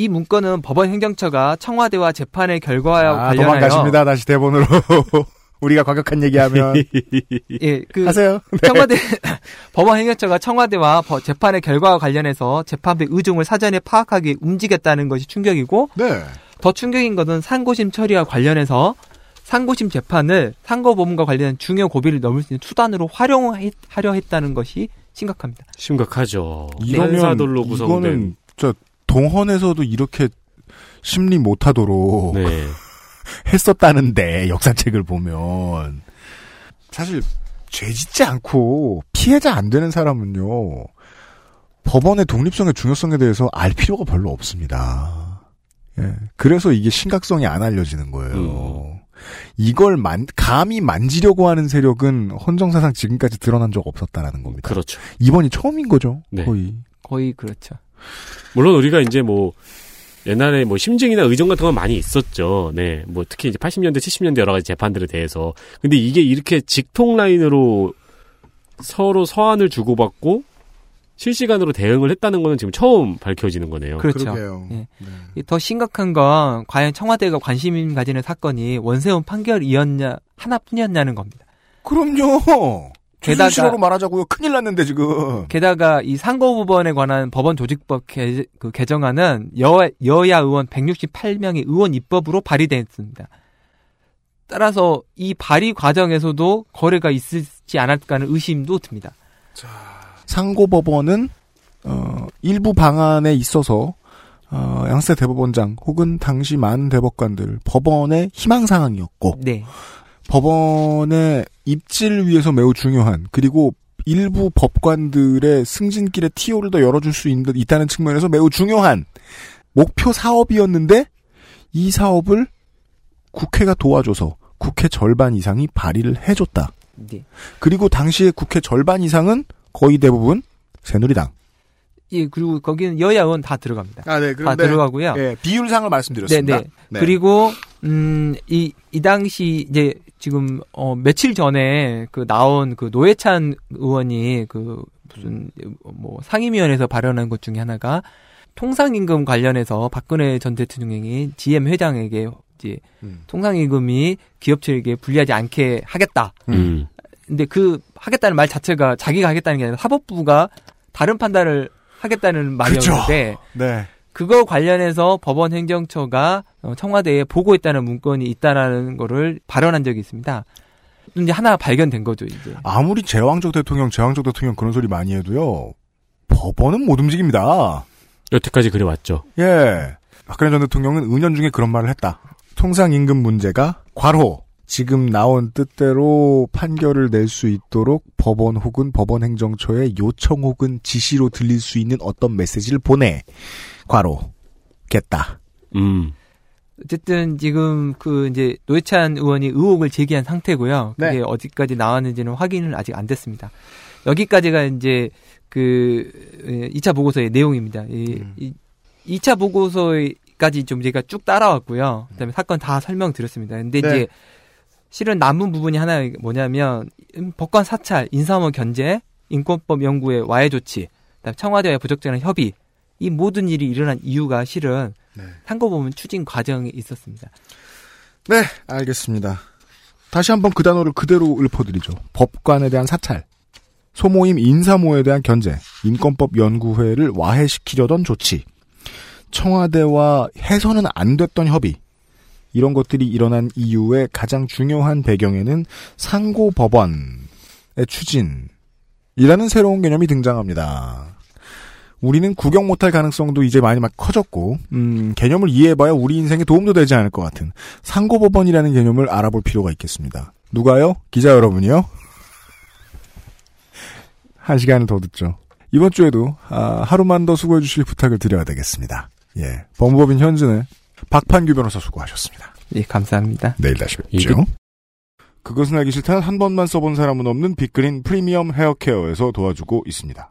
이 문건은 법원 행정처가 청와대와 재판의 결과와 아, 관련하여 도망가십니다. 다시 대본으로. 우리가 과격한 얘기하면 예, 그 하세요. 청와대 법원 행정처가 청와대와 버- 재판의 결과와 관련해서 재판부의 의중을 사전에 파악하기 움직였다는 것이 충격이고 네. 더 충격인 것은 상고심 처리와 관련해서 상고심 재판을 상고법원과 관련된 중요 고비를 넘을 수 있는 수단으로 활용하려 했다는 것이 심각합니다. 심각하죠. 이러면 판사들로 구성된. 이거는 저 동헌에서도 이렇게 심리 못하도록 네. 했었다는데 역사책을 보면 사실 죄 짓지 않고 피해자 안 되는 사람은요 법원의 독립성의 중요성에 대해서 알 필요가 별로 없습니다. 예. 그래서 이게 심각성이 안 알려지는 거예요. 이걸 만, 감히 만지려고 하는 세력은 헌정사상 지금까지 드러난 적 없었다라는 겁니다. 그렇죠. 이번이 처음인 거죠. 네. 거의. 거의 그렇죠. 물론 우리가 이제 뭐 옛날에 뭐 심증이나 의정 같은 건 많이 있었죠. 네. 뭐 특히 이제 80년대, 70년대 여러 가지 재판들에 대해서. 근데 이게 이렇게 직통 라인으로 서로 서한을 주고받고 실시간으로 대응을 했다는 거는 지금 처음 밝혀지는 거네요. 그렇죠. 예. 네. 더 심각한 건 과연 청와대가 관심 가지는 사건이 원세훈 판결이었냐 하나뿐이었냐는 겁니다. 그럼요. 게다가- 게다가 로 말하자고요. 큰일 났는데 지금. 게다가 이 상고법원에 관한 법원 조직법 개, 그 개정안은 여, 여야 의원 168명의 의원 입법으로 발의됐습니다. 따라서 이 발의 과정에서도 거래가 있을지 않을까 하는 의심도 듭니다. 상고법원은 어, 일부 방안에 있어서 어, 양세 대법원장 혹은 당시 많은 대법관들 법원의 희망 사항이었고 네. 법원의 입지를 위해서 매우 중요한 그리고 일부 법관들의 승진길에 티오를 더 열어줄 수 있는, 있다는 측면에서 매우 중요한 목표 사업이었는데 이 사업을 국회가 도와줘서 국회 절반 이상이 발의를 해줬다. 네. 그리고 당시에 국회 절반 이상은 거의 대부분 새누리당. 예, 그리고 거기는 여야 의원 다 들어갑니다. 아, 네. 다 들어가고요. 예, 비율상을 말씀드렸습니다. 네, 네. 그리고 음, 이, 이 당시 이제 지금 어 며칠 전에 그 나온 그 노회찬 의원이 그 무슨 뭐 상임위원회에서 발언한 것 중에 하나가 통상임금 관련해서 박근혜 전 대통령이 GM 회장에게 이제 음. 통상임금이 기업체에게 불리하지 않게 하겠다. 음. 근데 그 하겠다는 말 자체가 자기가 하겠다는 게 아니라 사법부가 다른 판단을 하겠다는 말이었는데 네. 그거 관련해서 법원 행정처가 어, 청와대에 보고했다는 문건이 있다라는 거를 발언한 적이 있습니다. 이제 하나 발견된 거죠, 이제. 아무리 제왕적 대통령, 제왕적 대통령 그런 소리 많이 해도요. 법원은 못 움직입니다. 여태까지 그래왔죠. 예. 박근혜 전 대통령은 은연 중에 그런 말을 했다. 통상임금 문제가 과로 지금 나온 뜻대로 판결을 낼 수 있도록 법원 혹은 법원 행정처에 요청 혹은 지시로 들릴 수 있는 어떤 메시지를 보내 과로 겠다. 음. 어쨌든 지금 그 이제 노회찬 의원이 의혹을 제기한 상태고요. 그게 네. 어디까지 나왔는지는 확인은 아직 안 됐습니다. 여기까지가 이제 그 2차 보고서의 내용입니다. 이, 음. 이 2차 보고서까지 좀 제가 쭉 따라왔고요. 그다음에 사건 다 설명드렸습니다. 근데 네. 이제 실은 남은 부분이 하나 뭐냐면 음, 법관 사찰, 인사무 견제, 인권법 연구의 와해 조치, 그다음 청와대와의 부적절한 협의 이 모든 일이 일어난 이유가 실은 네. 상고보면 추진 과정이 있었습니다. 네, 알겠습니다. 다시 한번 그 단어를 그대로 읊어드리죠. 법관에 대한 사찰, 소모임 인사모에 대한 견제, 인권법 연구회를 와해시키려던 조치, 청와대와 해서는 안 됐던 협의, 이런 것들이 일어난 이유의 가장 중요한 배경에는 상고법원의 추진이라는 새로운 개념이 등장합니다. 우리는 구경 못할 가능성도 이제 많이 막 커졌고, 음, 개념을 이해해봐야 우리 인생에 도움도 되지 않을 것 같은 상고법원이라는 개념을 알아볼 필요가 있겠습니다. 누가요? 기자 여러분이요? 한 시간을 더 듣죠. 이번 주에도 아, 하루만 더 수고해 주실 부탁을 드려야 되겠습니다. 예, 법무법인 현진의 박판규 변호사 수고하셨습니다. 예, 감사합니다. 내일 다시 뵙죠. 이게- 그것은 알기 싫다는 한 번만 써본 사람은 없는 빅그린 프리미엄 헤어케어에서 도와주고 있습니다.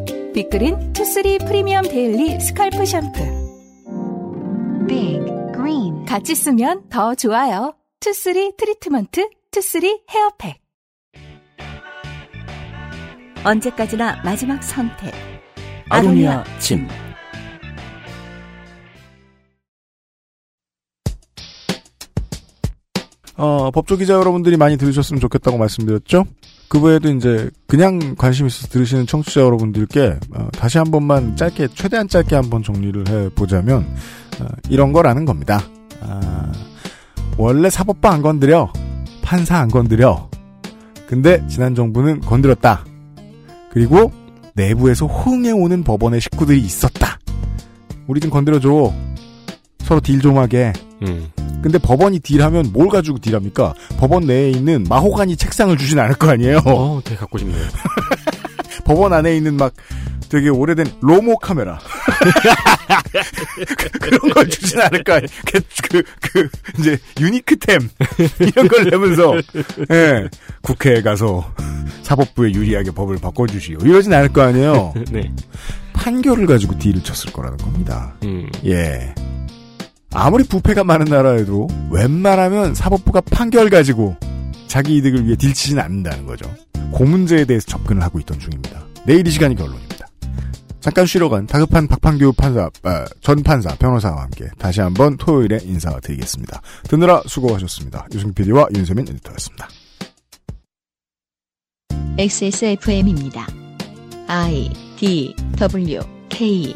Big Green Two Three 프리미엄 daily scalp 샴푸. Big Green 같이 쓰면 더 좋아요. Two Three 트리트먼트, Two Three hair pack. 언제까지나 마지막 선택. 아로니아 진. 어, 법조 기자 여러분들이 많이 들으셨으면 좋겠다고 말씀드렸죠? 그 외에도 이제 그냥 관심 있어서 들으시는 청취자 여러분들께 어, 다시 한 번만 짧게 최대한 짧게 한번 정리를 해 보자면 어, 이런 거라는 겁니다. 아, 원래 사법부 안 건드려 판사 안 건드려 근데 지난 정부는 건드렸다. 그리고 내부에서 호응해 오는 법원의 식구들이 있었다. 우리 좀 건드려줘. 서로 딜 좀 하게. 음. 근데 법원이 딜하면 뭘 가지고 딜합니까? 법원 내에 있는 마호가니 책상을 주진 않을 거 아니에요. 어, 되게 갖고 싶네요. 법원 안에 있는 막 되게 오래된 로모 카메라 그런 걸 주진 않을 거 아니에요. 그, 그, 그 이제 유니크템 이런 걸 내면서 예, 국회에 가서 사법부에 유리하게 법을 바꿔주시오 이러진 않을 거 아니에요. 네. 판결을 가지고 딜을 쳤을 거라는 겁니다. 음. 예. 아무리 부패가 많은 나라에도 웬만하면 사법부가 판결 가지고 자기 이득을 위해 딜치진 않는다는 거죠. 그 문제에 대해서 접근을 하고 있던 중입니다. 내일 이 시간이 결론입니다. 잠깐 쉬러 간 다급한 박판규 판사, 아, 전 판사, 변호사와 함께 다시 한번 토요일에 인사드리겠습니다. 듣느라 수고하셨습니다. 유승 PD와 윤세민 에디터였습니다. XSFM입니다. I D W K